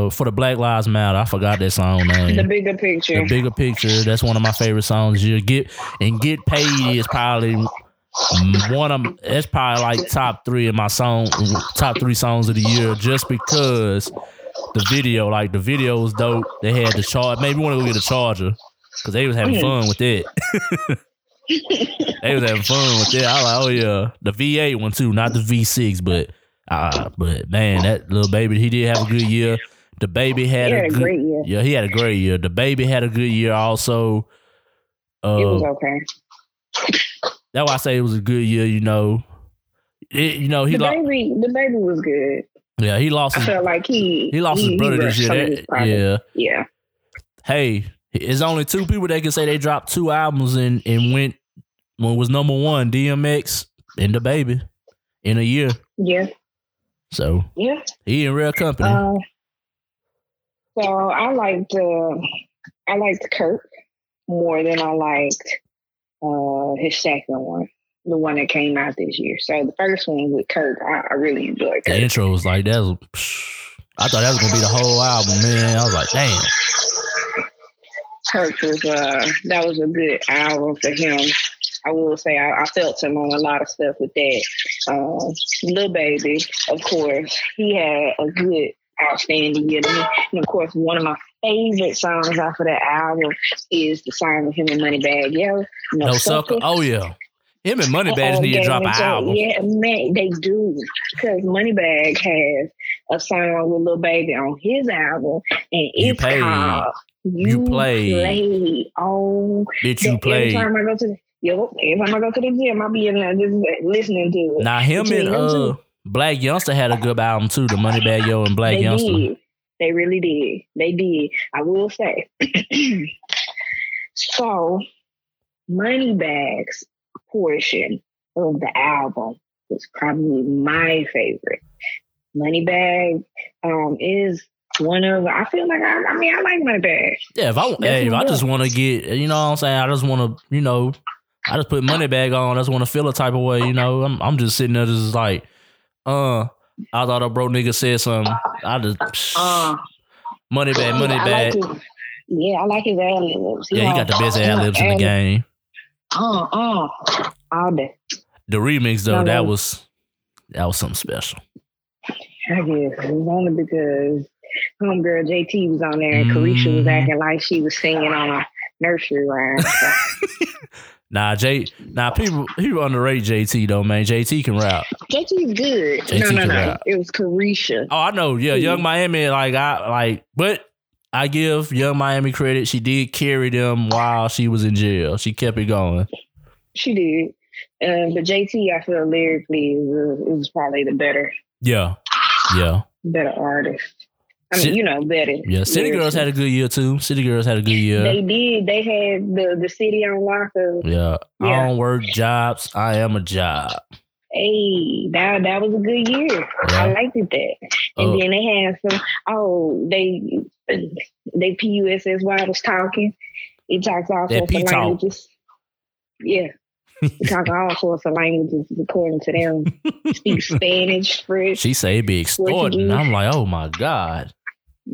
uh for the Black Lives Matter? I forgot that song name. The bigger picture. The bigger picture. That's one of my favorite songs. You get and get paid is probably one of it's probably like top three of my song, top three songs of the year, just because the video, like the video was dope. They had the charge. Maybe want to go get a charger because they was having fun with it. <laughs> they was having fun with it. I like, oh yeah, the V8 one too, not the V6, but uh, but man, that little baby, he did have a good year. The baby had, He had a, a good, great year. Yeah, he had a great year. The baby had a good year also. Uh, it was okay. that's why I say it was a good year. You know, it, you know he the lost. baby, the baby was good. Yeah, he lost I his felt like he he lost his brother this year. That- yeah. yeah. Hey, it's only two people that can say they dropped two albums and and went when was number one DMX and DaBaby in a year. Yeah, So yeah. he in real company. Uh, so I liked uh, I liked Kirk more than I liked uh, his second one, the one that came out this year. So the first one with Kirk, I, I really enjoyed the intro was like that. Was, I thought that was gonna be the whole album, man. I was like, damn. Kirk was uh, that was a good album for him. I will say I, I felt him on a lot of stuff with that. Lil Baby, of course, he had a good, outstanding year to me. And of course, one of my favorite songs off of that album is the song with him and Moneybagg Yo. No sucker. Oh yeah. Him and Moneybagg need to drop an album. Yeah, man, they do. Because Moneybagg has a song with Lil Baby on his album, and You it's called You Played. Played. Oh, Bitch, you play? every time I go to the, yo, every time I go to the gym, I'll be in there just listening to it. Now him and uh. Blac Youngsta had a good album too. The Moneybagg Yo and Black they Youngster. did. They really did. They did. I will say. <clears throat> so, Moneybagg's portion of the album was probably my favorite. Moneybagg um, is one of. I feel like I. I mean, I like Moneybagg. Yeah, if I hey, if I just want to get, you know what I'm saying? I just want to, you know, I just put money bag on. I just want to feel a type of way, you know. I'm I'm just sitting there just like, uh, I thought a bro nigga said something. I just Uh, money bag, money bag. like his, yeah, I like his ad libs. yeah, he got the best ad libs in the game. Uh, uh, all day. The remix though, No, that no. was that was something special. I guess it was only because homegirl JT was on there and Caresha was Mhm. acting like she was singing on a nursery rhyme. So, <laughs> Nah, J, nah, people people underrate JT though, man. JT can rap. JT is good. JT no, no, no. rap. It was Caresha. Oh, I know. Yeah. Yung Miami, like I like, but I give Yung Miami credit. She did carry them while she was in jail. She kept it going. She did. Uh, but JT, I feel lyrically, is, is probably the better, Yeah, yeah, better artist. I mean, Ci- you know, better. yeah. City Girls had a good year too. City Girls had a good year. They did. They had the the city on lock. Of, yeah, I don't work jobs. I am a job. Hey, that that was a good year. Yeah. I liked it that. And Oh. then they had some. Oh, they they PUSS while I was talking. He talks all sorts of languages. Yeah. He talks <laughs> all sorts of languages according to them. Speak <laughs> Spanish, French. She say it be extorting. I'm like, oh my god.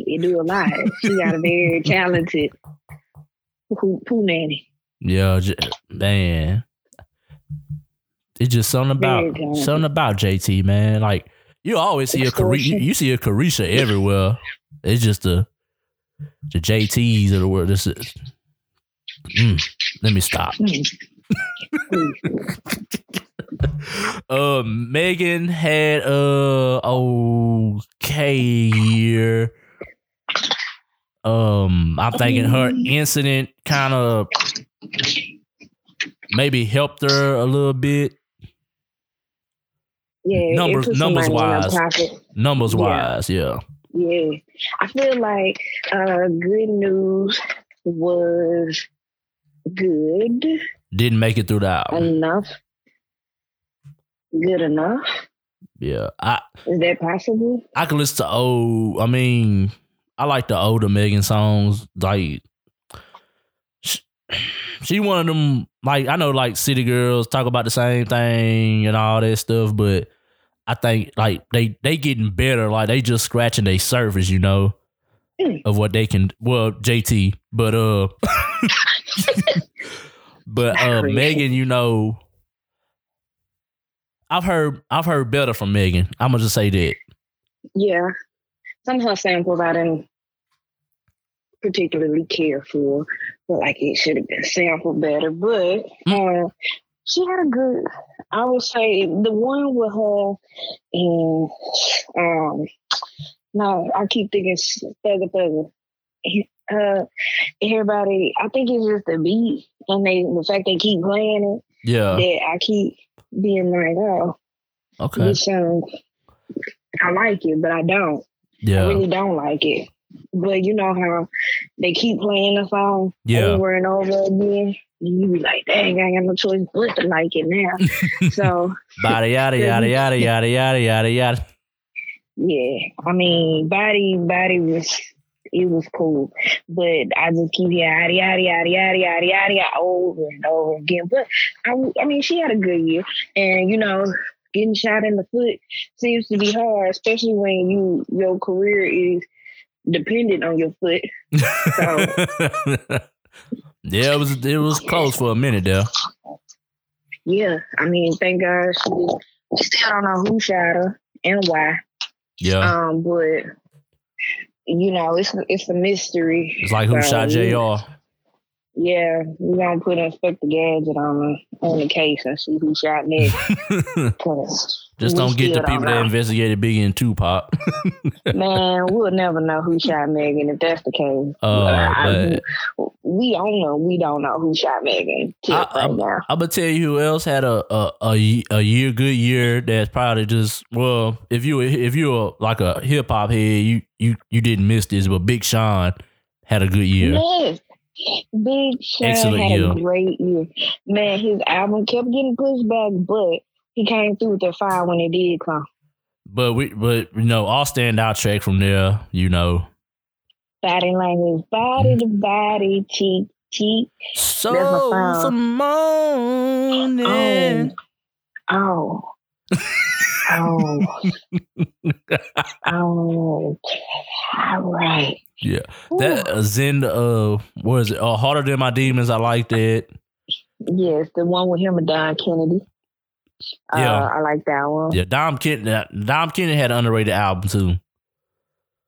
They do a lot. She got a very <laughs> talented poo, nanny. Yeah, j- man. It's just something about something about JT, man. Like you always see a Caresha, you see a Caresha everywhere. It's just the the JTs of the world. This is. Mm, let me stop. Hmm. <laughs> Uh, Megan had a okay year. Um, I'm thinking her incident kind of maybe helped her a little bit Yeah, Numbers- it put some numbers money in her wise. numbers Yeah. wise. Yeah, Yeah, I feel like uh, good news was good didn't make it through the album. enough. Good enough. Yeah, I Is that possible? I can listen to old. I mean, I like the older Megan songs. Like, she, she one of them. Like I know, like City Girls talk about the same thing and all that stuff, but I think like they they getting better. Like they just scratching their surface, you know, Mm. of what they can. Well, JT, but uh, <laughs> but uh. Megan, you know. I've heard I've heard better from Megan. I'm gonna just say that. Yeah. Some of her samples I didn't particularly care for. Feel like it should have been sampled better. But uh, she had a good I would say the one with her and um no, I keep thinking Thugger Thugger. Uh everybody I think it's just the beat and they the fact they keep playing it. Yeah. that I keep being like, oh, Okay. this song I like it, but I don't. I really don't like it. But you know how they keep playing the song Yeah. over and over again. You be like, dang, I ain't got no choice but to like it now. so Bada yada yada yada yada yada yada yada. yeah, I mean, body, body was it was cool, but I just keep yada yada yada yada yada yada over and over again. But I, I mean, she had a good year, and you know, getting shot in the foot seems to be hard, especially when you your career is dependent on your foot. <laughs> yeah, it was it was close for a minute there. Yeah, I mean, thank God she. We still don't know who shot her and why. Yeah. Um, but you know, it's it's a mystery. It's like who So, shot JR. Yeah, we're gonna put Inspector Gadget on on the case and see who shot next. <laughs> Just don't get the people that investigated Biggie and Tupac. <laughs> Man, we'll never know who shot Megan if that's the case. Oh, I- but we don't know. We don't know who shot Megan I, I, am gonna tell you who else had a a, a a year good year that's probably just well if you if you're like a hip hop head you you you didn't miss this but Big Sean had a good year. Yes. Big Sean Excellent had year. a great year. Man, his album kept getting pushed back, but he came through with that fire when it did come. But we but you know all standout track from there you know Body language, body mm. to body, cheek, cheek. so some morning. Oh. Oh. <laughs> oh. oh. All right. Yeah, that uh, Zen uh what is it? Uh, harder than my demons. I like that. Yes, the one with him and Dom Kennedy. Uh, Yeah. I like that one. Yeah, Dom Kennedy. Dom Kennedy had an underrated album too.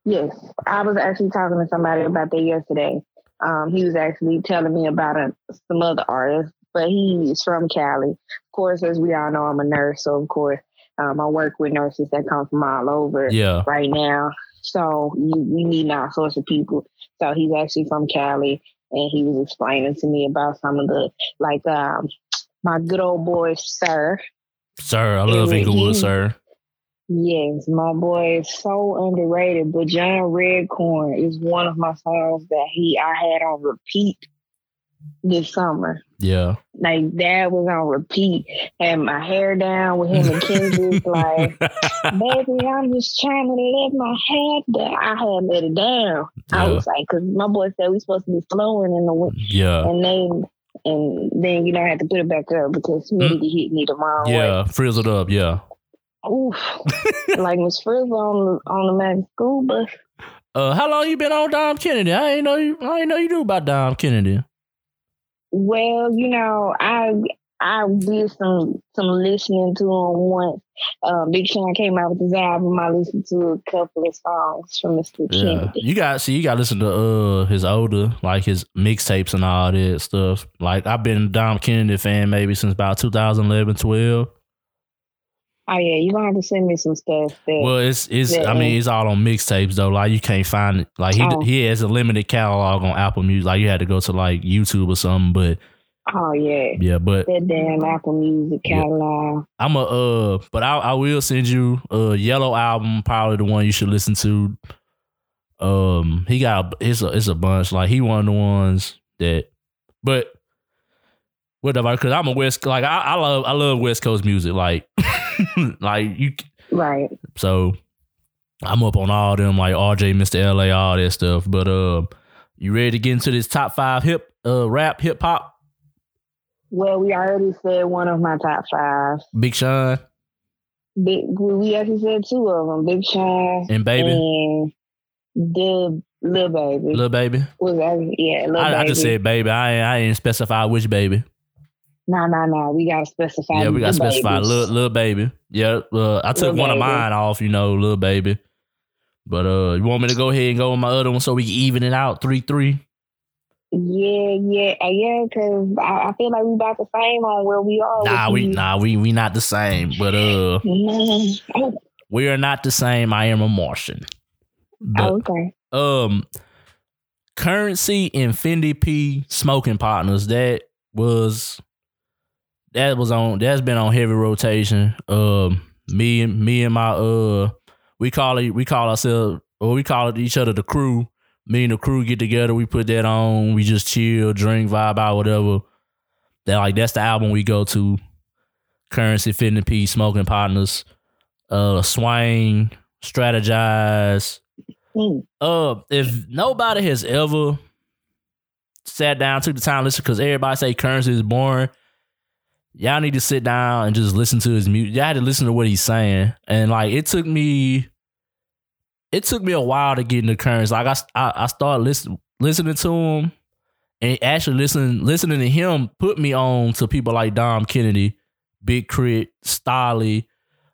Yes, I was actually talking to somebody about that yesterday. Um, he was actually telling me about a, some other artists, but he's from Cali. Of course, as we all know, I'm a nurse, so of course, um, I work with nurses that come from all over Yeah, right now. So you, we need all sorts of people. So he's actually from Cali, and he was explaining to me about some of the like um, my good old boy, Sir. sir. I love Inglewood, sir. Yes, my boy is so underrated. But John Redcorn is one of my songs that he I had on repeat this summer. Yeah. Like that was on repeat. Had my hair down with him and Kendrick. <laughs> like, baby, I'm just trying to let my hair down. I had let it down. I was like, because my boy said we supposed to be flowing in the wind, Yeah. and then and then you know I had to put it back up because humidity hit me the wrong way. Mm. Yeah. Frizzled up. Yeah. Oof. <laughs> like Miss Frizz on the on the Mac school bus. Uh, how long you been on Dom Kennedy? I ain't know you. I ain't know you knew about Dom Kennedy. Well, you know, I I did some some listening to him once. Uh, Big Sean came out with his album. I listened to a couple of songs from Mr. Yeah. Kennedy. You got see. You got to listen to uh his older like his mixtapes and all that stuff. Like I've been a Dom Kennedy fan maybe since about 2011, 12. Oh yeah, you gonna have to send me some stuff. That, Well, it's it's. I mean, it's all on mixtapes though. Like you can't find it. Like he Oh. he has a limited catalog on Apple Music. Like you had to go to like YouTube or something. But oh yeah, yeah, but that damn Apple Music Yeah. catalog. I'm a uh. But I I will send you a Yellow album. Probably the one you should listen to. Um, he got it's a it's a bunch. Like he one of the ones that, but whatever. Because I'm a West like I, I love I love West Coast music. Like <laughs> like you Right. So I'm up on all them like RJ, Mr. LA, all that stuff. But uh, you ready to get into this top five hip uh rap hip hop? Well, we already said one of my top five. Big Sean Big, we actually said two of them. Big Sean and Baby, and the Lil Baby. Little Baby. was that, yeah, Lil I, Baby. I just said Baby. I ain't, I ain't specify which Baby. No, no, no. We gotta specify. Yeah, we gotta specify babies. Lil, Lil Baby. Yeah, uh, I took Lil one of mine off. You know, little Baby. But uh, you want me to go ahead and go with my other one so we can even it out three three? Yeah, yeah, uh, yeah. Because I, I feel like we about the same on where we are. Nah, we these- nah we we not the same. But uh, Mm, Oh, we are not the same. I am a Martian. But, oh, okay. um currency and Fendi P smoking partners that was that was on that's been on heavy rotation. Um me and me and my uh we call it we call ourselves or we call it each other the crew. Me and the crew get together, we put that on, we just chill, drink, vibe out, whatever. That like that's the album we go to. Currency, Fendi P, Smoking Partners, uh Swang, Strategize, Mm. uh, if nobody has ever sat down, took the time to listen, because everybody say currency is boring. Y'all need to sit down and just listen to his music. Y'all had to listen to what he's saying, and like it took me, it took me a while to get into currency. Like I, I, I started listen, listening to him, and actually listening, listening to him put me on to people like Dom Kennedy, Big K.R.I.T., Stalley,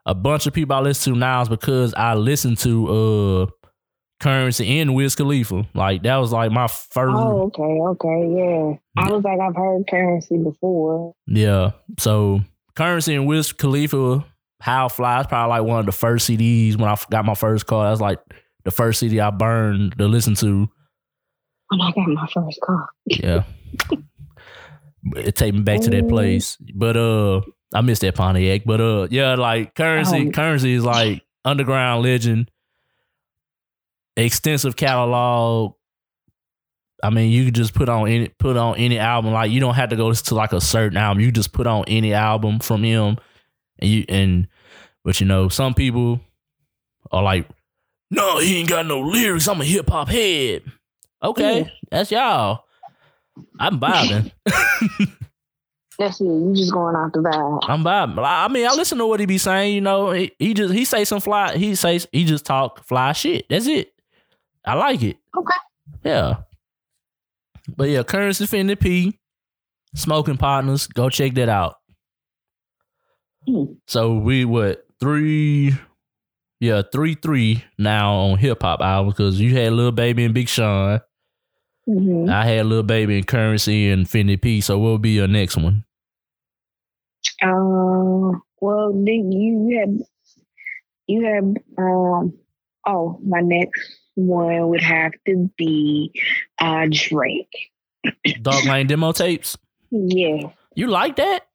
a bunch of people I listen to now is because I listened to uh Currency and Wiz Khalifa. Like that was like my first. Oh, okay, okay, yeah. I was like, I've heard currency before. Yeah. So Currency and Wiz Khalifa, How Fly is probably like one of the first CDs when I got my first car. That's like the first CD I burned to listen to. When I got my first car. Yeah. it take me back to that place. But uh I missed that Pontiac. But uh yeah, like currency, Oh. currency is like underground legend, extensive catalog. I mean, you could just put on any put on any album. Like you don't have to go to like a certain album. You just put on any album from him, and you and but you know some people are like, no, he ain't got no lyrics. I'm a hip hop head. Okay, Yeah. that's y'all. I'm vibing. <laughs> That's it. You just going off the vibe. I'm vibing. I mean, I listen to what he be saying. You know, he, he just he say some fly. He says he just talk fly shit. That's it. I like it. Okay. Yeah. But yeah, currency Fendi P, smoking partners. Go check that out. Hmm. So we what three? Yeah, three three now on hip hop albums because you had Lil Baby and Big Sean. hmm I had Lil Baby and Currency and Fendi P. So what will be your next one? Um. Well, you had you had um. Oh, my next one would have to be uh Drake. Dark Lane demo tapes. Yeah, You like that?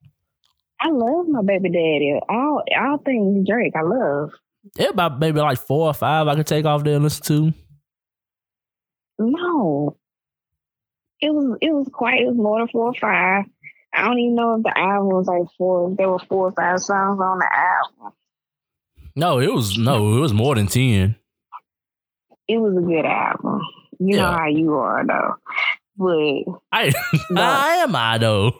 I love my baby daddy. All all things Drake, I love. Yeah, about maybe like four or five I could take off there and listen to. No, it was it was quite it was more than four or five. I don't even know if the album was like four. There were four or five songs on the album. No, it was no, it was more than ten. It was a good album. You know how you are though, but I <laughs> No. I am I though.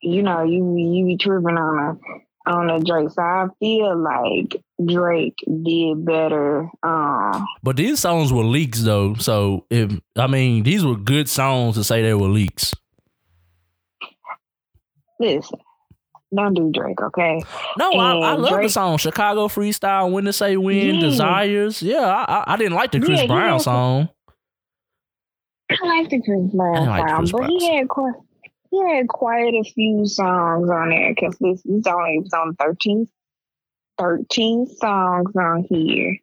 you know you you be tripping on a on a Drake. So I feel like Drake did better. Um, But these songs were leaks though. So if I mean these were good songs to say they were leaks. listen, don't do Drake, okay? No, I, I love the song Chicago Freestyle, When to Say When, Yeah. Desires. Yeah, I, I, didn't like the Chris Yeah, Brown song. I like the Chris Brown like Chris but Brown he had quite he had quite a few songs on there because this he's only was on 13, 13 songs on here.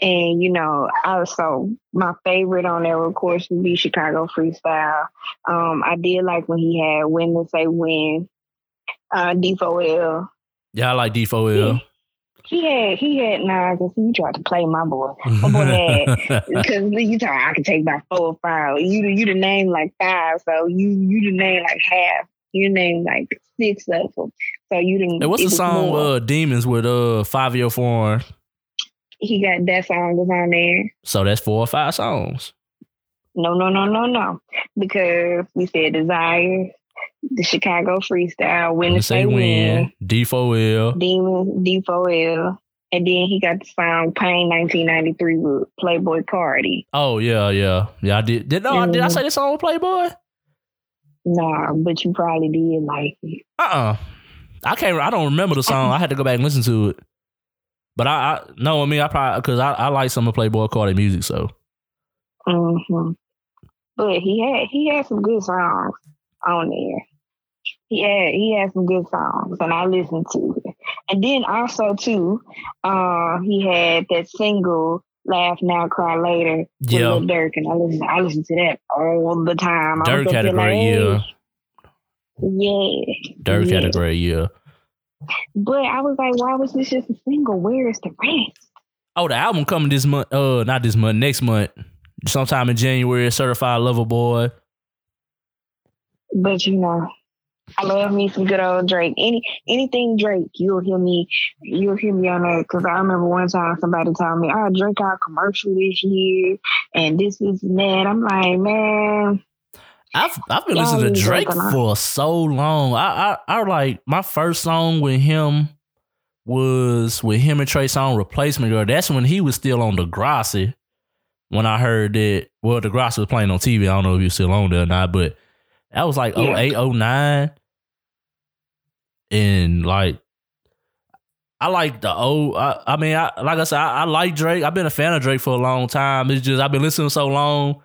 And you know, also my favorite on there, of course, would be Chicago Freestyle. Um, I did like when he had When to Say When, uh, D4L. Yeah, I like D4L. He had he had nah, cause he tried to play my boy. My boy <laughs> had because you talk, I can take about four or five. You you the name like five, so you you the name like half. You name like six of them. So you didn't. What's the song uh, Demons with uh Fivio Foreign? he got that song was on there. So that's four or five songs. No, no, no, no, no. Because we said Desire, the Chicago Freestyle, When to Say When, D4L. Demon, D4L, and then he got the song Pain 1993 with Playboi Carti. Oh yeah, yeah, yeah. I did. Did no? I Did I Mhm. say the song with Playboi? Nah, but you probably did like it. Uh uh I can't. I don't remember the song. I had to go back and listen to it. But I, I no, I mean I probably because I, I like some of Playboi Carti music. So hmm But he had he had some good songs on there. He had he had some good songs, and I listened to it. And then also too, uh, he had that single "Laugh Now, Cry Later" with yeah, Lil Durk, and I listen I listen to that all the time. Durk had a there like, great year. Yeah, Durk had a great year. But I was like, why was this just a single? Where is the rest? Oh, the album coming this month. Uh, not this month. Next month, sometime in January. Certified Lover Boy. But you know, I love me some good old Drake. Any anything Drake, you'll hear me. You'll hear me on that because I remember one time somebody told me, "Oh, Drake a commercial this year, and this is and that." I'm like, man, I've I've been listening to Drake for so long. I, I I like my first song with him was with him and Trey Songz Replacement Girl. That's when he was still on the Degrassi. When I heard that, well, the Degrassi was playing on TV. I don't know if he was still on there or not, but that was like Yeah. 08, 09. And like, I like the old. I, I mean, I like I said, I, I like Drake. I've been a fan of Drake for a long time. It's just I've been listening so long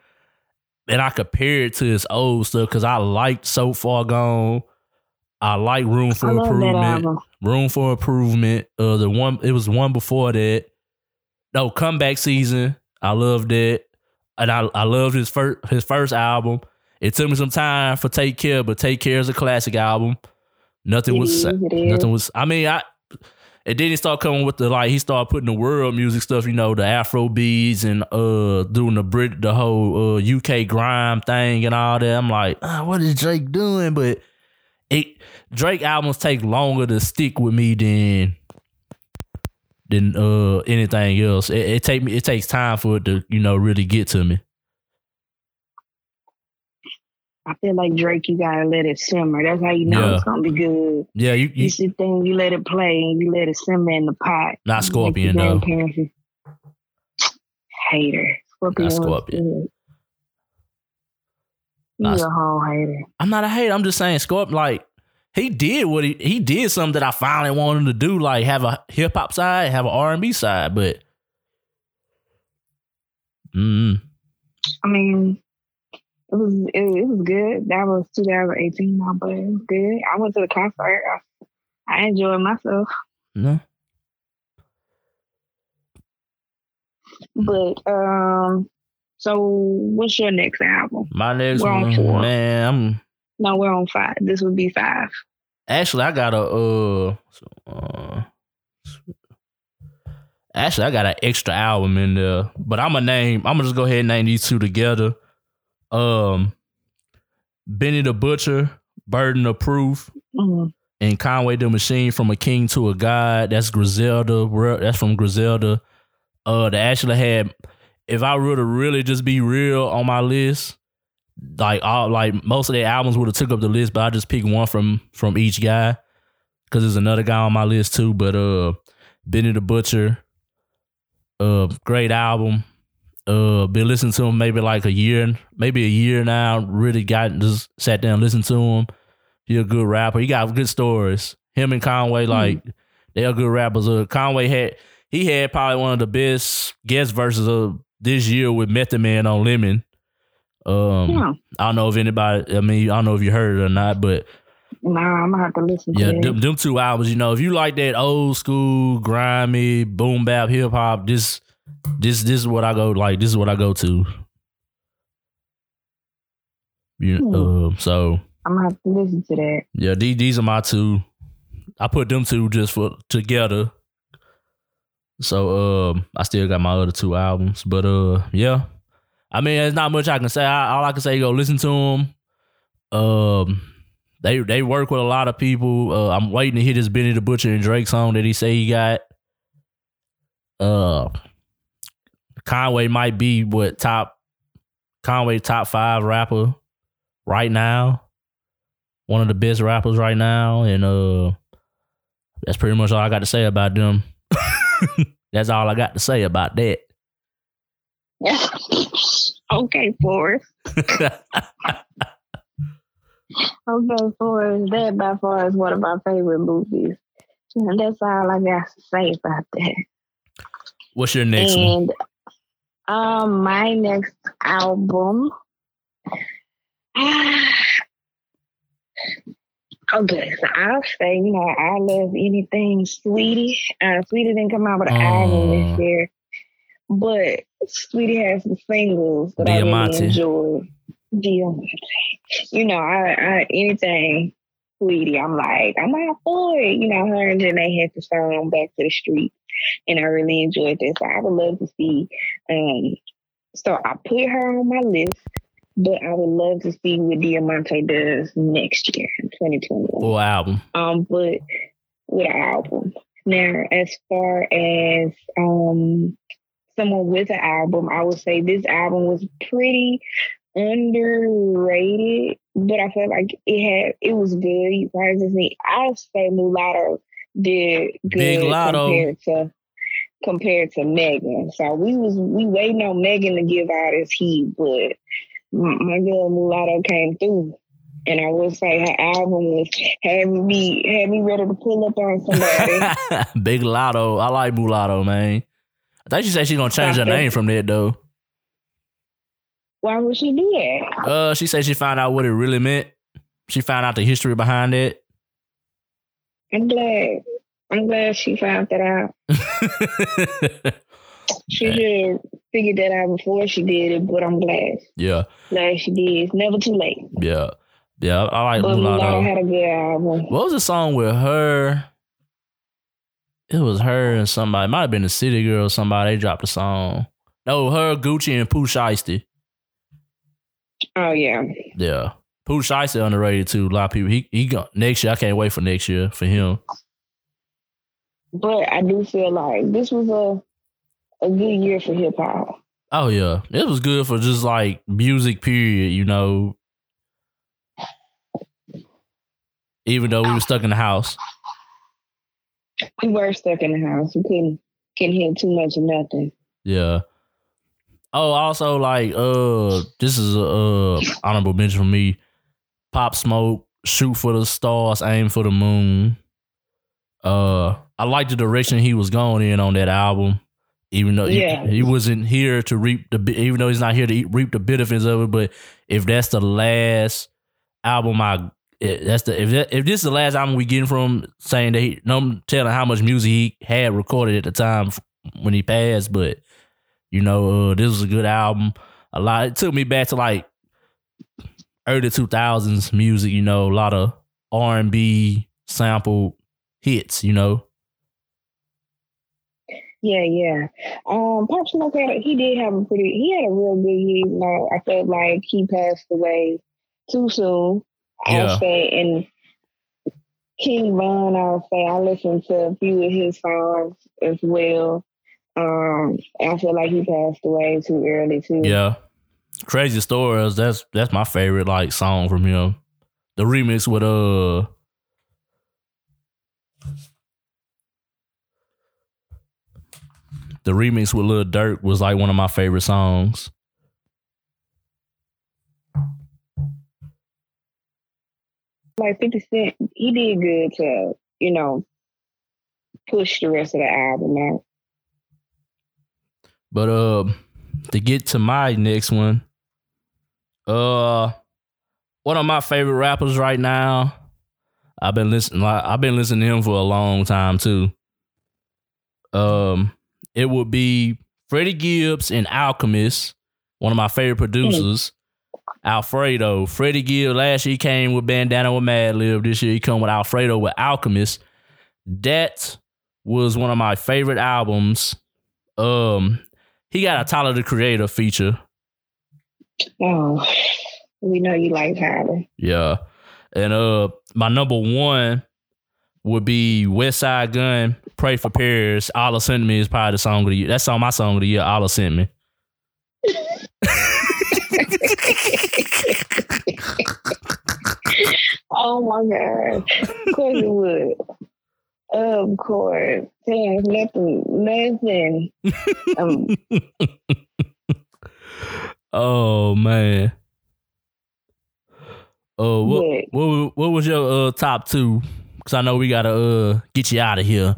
and I compare it to his old stuff because I liked So Far Gone. I like Room for I love that Improvement. Room for Improvement. Uh, the one it was one before that. No, comeback season. I loved it, and I I loved his first his first album. It took me some time for Take Care, but Take Care is a classic album. Nothing It was is, nothing was. I mean, I. And then he started coming with the like he started putting the world music stuff, you know, the Afro beats and uh doing the Brit the whole uh UK grime thing and all that. I'm like, ah, what is Drake doing? But it Drake albums take longer to stick with me than than uh anything else. It, it take me it takes time for it to, you know, really get to me. I feel like Drake, you gotta let it simmer. That's how you know Yeah. it's gonna be good. Yeah, you, You sit there you let it play and you let it simmer in the pot. Not Scorpion, though. Hater. Scorpion. was Scorpion. Not- You a whole hater. I'm not a hater. I'm just saying Scorpion like he did what he he did something that I finally wanted him to do, like have a hip hop side, have an R and B side, but mm, I mean, it was it, it was good. That was 2018 now, but it was good. I went to the concert. I, I enjoyed myself. no. But um, so what's your next album? My next We're on one, four. man, I'm No, we're on five. This would be five. actually I got a uh, so, uh actually I got an extra album in there, but I'm gonna name. I'm gonna just go ahead and name these two together. Um, Benny the Butcher, Burden of Proof, Mhm. and Conway the Machine from a King to a God. That's Griselda. That's from Griselda. Uh, they actually had. If I were to really just be real on my list, like all like most of their albums would have took up the list, but I just picked one from from each guy because there's another guy on my list too. But uh, Benny the Butcher, uh, great album. Uh, been listening to him maybe like a year, maybe a year now. Really got just sat down and listened to him. He a good rapper. He got good stories. Him and Conway, like they are good rappers. Uh, Conway had he had probably one of the best guest verses of this year with Method Man on Lemon. Um, Yeah. I don't know if anybody. I mean, I don't know if you heard it or not, but Nah, I'm gonna have to listen yeah, to them, them two albums. You know, if you like that old school grimy boom bap hip hop, this this this is what I go like. This is what I go to. You Hmm. uh, so I'm gonna have to listen to that. yeah, these these are my two. I put them two just for together. So um, I still got my other two albums, but uh, yeah. I mean, there's not much I can say. I, all I can say, go listen to them. Um, they they work with a lot of people. Uh, I'm waiting to hear this Benny the Butcher and Drake song that he say he got. Uh, Conway might be what top Conway top five rapper right now. One of the best rappers right now, and uh, that's pretty much all I got to say about them. <laughs> that's all I got to say about that. <laughs> okay, Forrest. <laughs> Okay, Forrest. That by far is one of my favorite movies. And that's all I got to say about that. What's your next one? Um, my next album. <sighs> okay, so I'll say, you know, I love anything Saweetie. Uh, Saweetie didn't come out with an album Oh. this year, but Saweetie has some singles that I Diamante. really enjoy. Diamante. You know, I, I anything Saweetie, I'm like, I'm out for it. You know, her and Jhené had the song Back to the Street and I really enjoyed this. I would love to see. Um, so I put her on my list, but I would love to see what Diamante does next year, in 2021. Full album. Um, but with an album. Now, as far as um someone with an album, I would say this album was pretty underrated, but I felt like it had it was good. I just need I'll say Mulatto did good Big Latto. compared to compared to Megan. So we was we waiting on Megan to give out his heat, but my, my girl Mulatto came through. And I will say her album was had me had me ready to pull up on somebody. <laughs> Big Latto. I like Mulatto, man. I thought she said she's gonna change her name from that though. Why would she do that? Uh, she said she found out what it really meant. She found out the history behind it. I'm glad. I'm glad she found that out. <laughs> She should have figured that out before she did it, but I'm glad. yeah, Glad she did. It's never too late. yeah, yeah. I like But Mulatto had a good album. What was the song with her? It was her and somebody. It might have been the City Girl. or Somebody they dropped a song. No, her, Gucci, and Pooh Shiesty. Oh yeah. Yeah, Pooh Shiesty underrated too. A lot of people. He he go next year. I can't wait for next year for him. But I do feel like this was a a good year for hip hop. Oh yeah, it was good for just like music. Period. You know, even though we were stuck in the house. We were stuck in the house. We couldn't couldn't hear too much of nothing. Yeah. Oh, also like uh, this is a uh, honorable mention for me. Pop Smoke, shoot for the stars, aim for the moon. Uh, I like the direction he was going in on that album. Even though he- Yeah. he, wasn't here to reap the, even though he's not here to eat, reap the benefits of it, but if that's the last album I, eh, that's the if that, if this is the last album we getting from saying that he, no telling how much music he had recorded at the time when he passed, but you know, uh, this was a good album. A lot. It took me back to like early two thousands music. You know, a lot of R and B sample hits. You know, Yeah, yeah. Um, Pop Smoke had a, he did have a pretty he had a real good year. You know, I felt like he passed away too soon. Yeah. I'll say, and King Von, I'll say I listened to a few of his songs as well. Um, I feel like he passed away too early too. Yeah. Crazy Stories, that's that's my favorite like song from him. The remix with uh The remix with Lil Durk was like one of my favorite songs. Like Fifty Cent, he did good to you know push the rest of the album out. But uh to get to my next one, uh one of my favorite rappers right now. I've been listening I've been listening to him for a long time too. Um it would be Freddie Gibbs and Alchemist, one of my favorite producers. Alfredo. Freddie Gibbs last year he came with Bandana with Madlib. This year he come with Alfredo with Alchemist. That was one of my favorite albums. Um he got a Tyler the Creator feature. Oh, we know you like Tyler. Yeah. And uh my number one would be Westside Gunn, Pray for Paris. Allah sent me is probably the song of the year. That's on my song of the year. Allah sent me. <laughs> Oh my god! Of course it would. Of course, there's nothing, nothing. Um, <laughs> Oh man. Oh, what, what what was your uh top two? Cause I know we gotta uh get you out of here.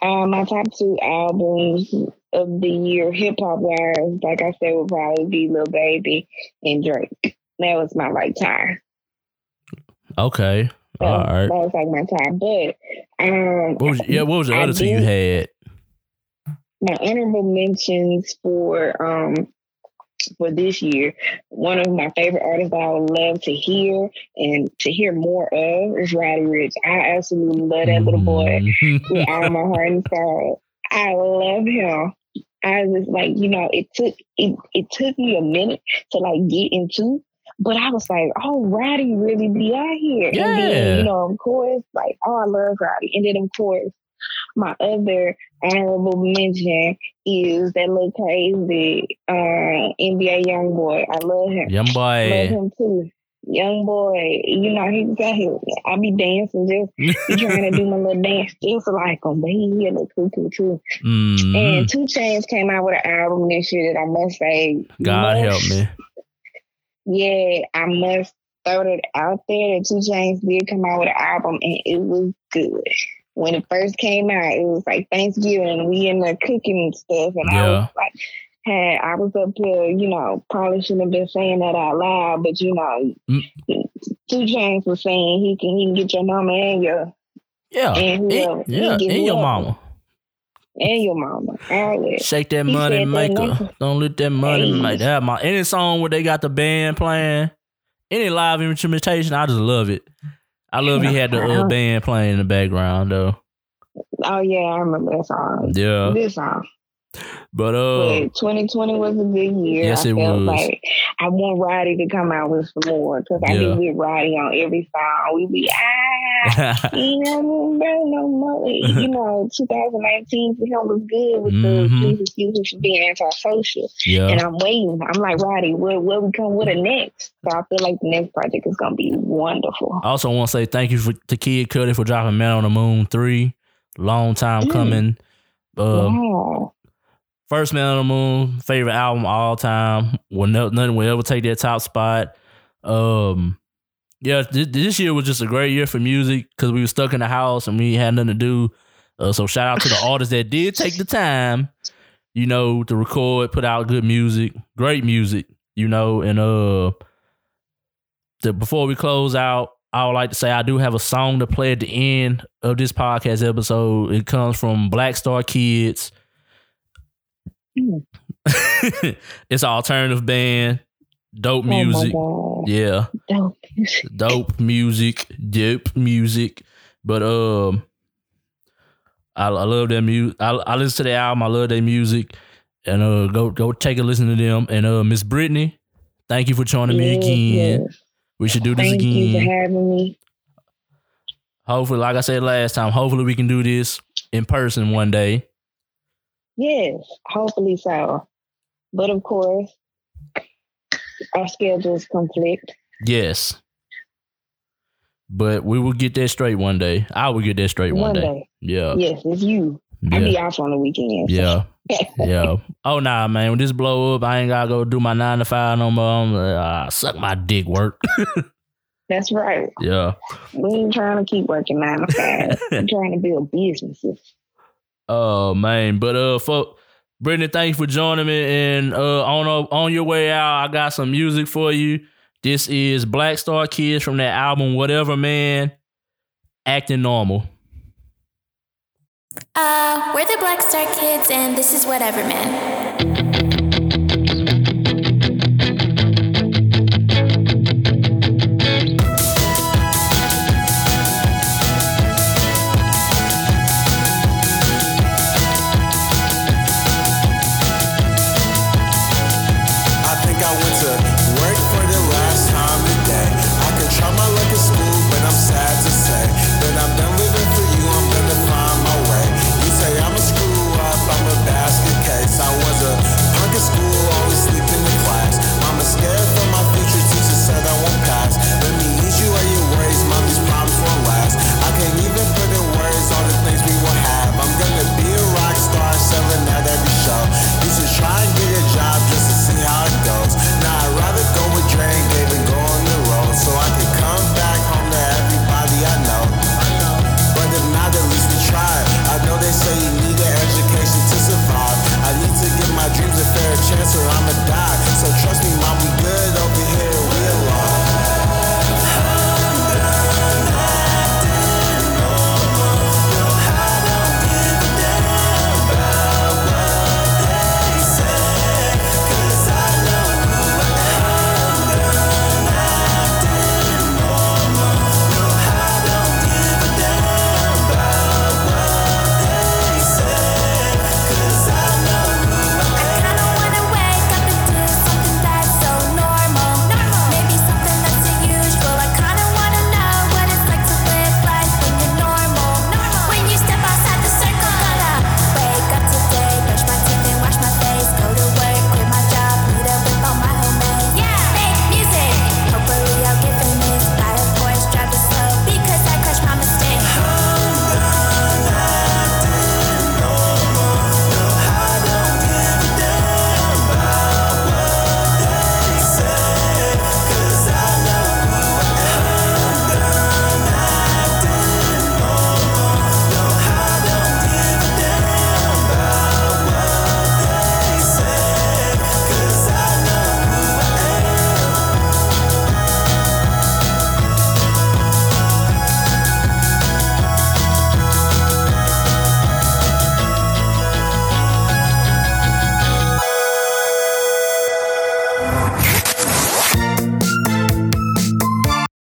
uh, my top two albums of the year, hip hop wise, like I said, would probably be Lil Baby and Drake. That was my like time. Okay. That, All right. that was like my tie. But um, What was yeah, what was the I other two you had? my honorable mentions for um for this year, one of my favorite artists that I would love to hear and to hear more of is Roddy Ricch. I absolutely love that little boy with <laughs> all my heart and soul. I love him. I was like, you know, it took it it took me a minute to like get into, but I was like, oh, Roddy really be out here. And Yeah. then, you know, of course, like, oh, I love Roddy. And then of course, my other honorable mention is that little crazy uh NBA YoungBoy. I love him. Young boy. Love him too. Young boy, you know, he out here. I be dancing just <laughs> be trying to do my little dance just like him, but he a little cuckoo too. Mhm. And 2 Chainz came out with an album this year that I must say, God help me. Yeah, I must throw it out there that 2 Chainz did come out with an album and it was good. When it first came out, it was like Thanksgiving and we in the cooking and stuff, and I was like, had I was up here, you know, probably shouldn't have been saying that out loud, but you know, Mm. 2 Chainz was saying he can he can get your mama and your Yeah. and And, whoever. yeah, get and your mama. And your mama. Shake that He money that maker. Don't let that money make that. My any song where they got the band playing, any live instrumentation, I just love it. I love he had the uh, band playing in the background though. Oh yeah, I remember that song. Yeah, This song. But uh, But 2020 was a good year. Yes, I it felt was. like I want Roddy to come out with some more because I Yeah. be with Roddy on every song. We be ah, <laughs> you know, no more. You <laughs> know, 2019 for him was good with Mhm. the please excuse me for being antisocial. yeah. And I'm waiting. I'm like Roddy, where what we come with the next? So I feel like the next project is gonna be wonderful. I also want to say thank you for, to Kid Cudi for dropping Man on the Moon three. Long time Mm. coming. Uh, wow. First Man on the Moon, favorite album all time. Will no, nothing will ever take that top spot. Um, yeah, this, this year was just a great year for music because we were stuck in the house and we had nothing to do. Uh, so shout out to the artists that did take the time, you know, to record, put out good music, great music, you know. And uh, the, before we close out, I would like to say I do have a song to play at the end of this podcast episode. It comes from BLACKSTARKIDS. <laughs> It's an alternative band, dope Oh music. God. yeah, Dope music. dope music, dope music. But um, I, I love their music. I, I listen to their album. I love their music. And uh, go go take a listen to them. And uh, Miss Brittani, thank you for joining me again. yes. We should do this Thank again. you for having me. Hopefully, like I said last time, hopefully we can do this in person one day. Yes, hopefully so. But of course, our schedules conflict. Yes. But we will get that straight one day. I will get that straight one, One day. day. Yeah. Yes, it's you. I'll be Yeah. off on the weekend. Yeah. <laughs> Yeah. Oh nah, man. When this blow up, I ain't gotta go do my nine to five no more. I'm, uh, suck my dick work. <laughs> That's right. yeah. We ain't trying to keep working nine to five. <laughs> We're trying to build businesses. Oh man. But uh for Brittani, thank you for joining me. And uh on on your way out, I got some music for you. This is BLACKSTARKIDS from that album Whatever Man. Acting normal. Uh, we're the BLACKSTARKIDS, and this is Whatever Man.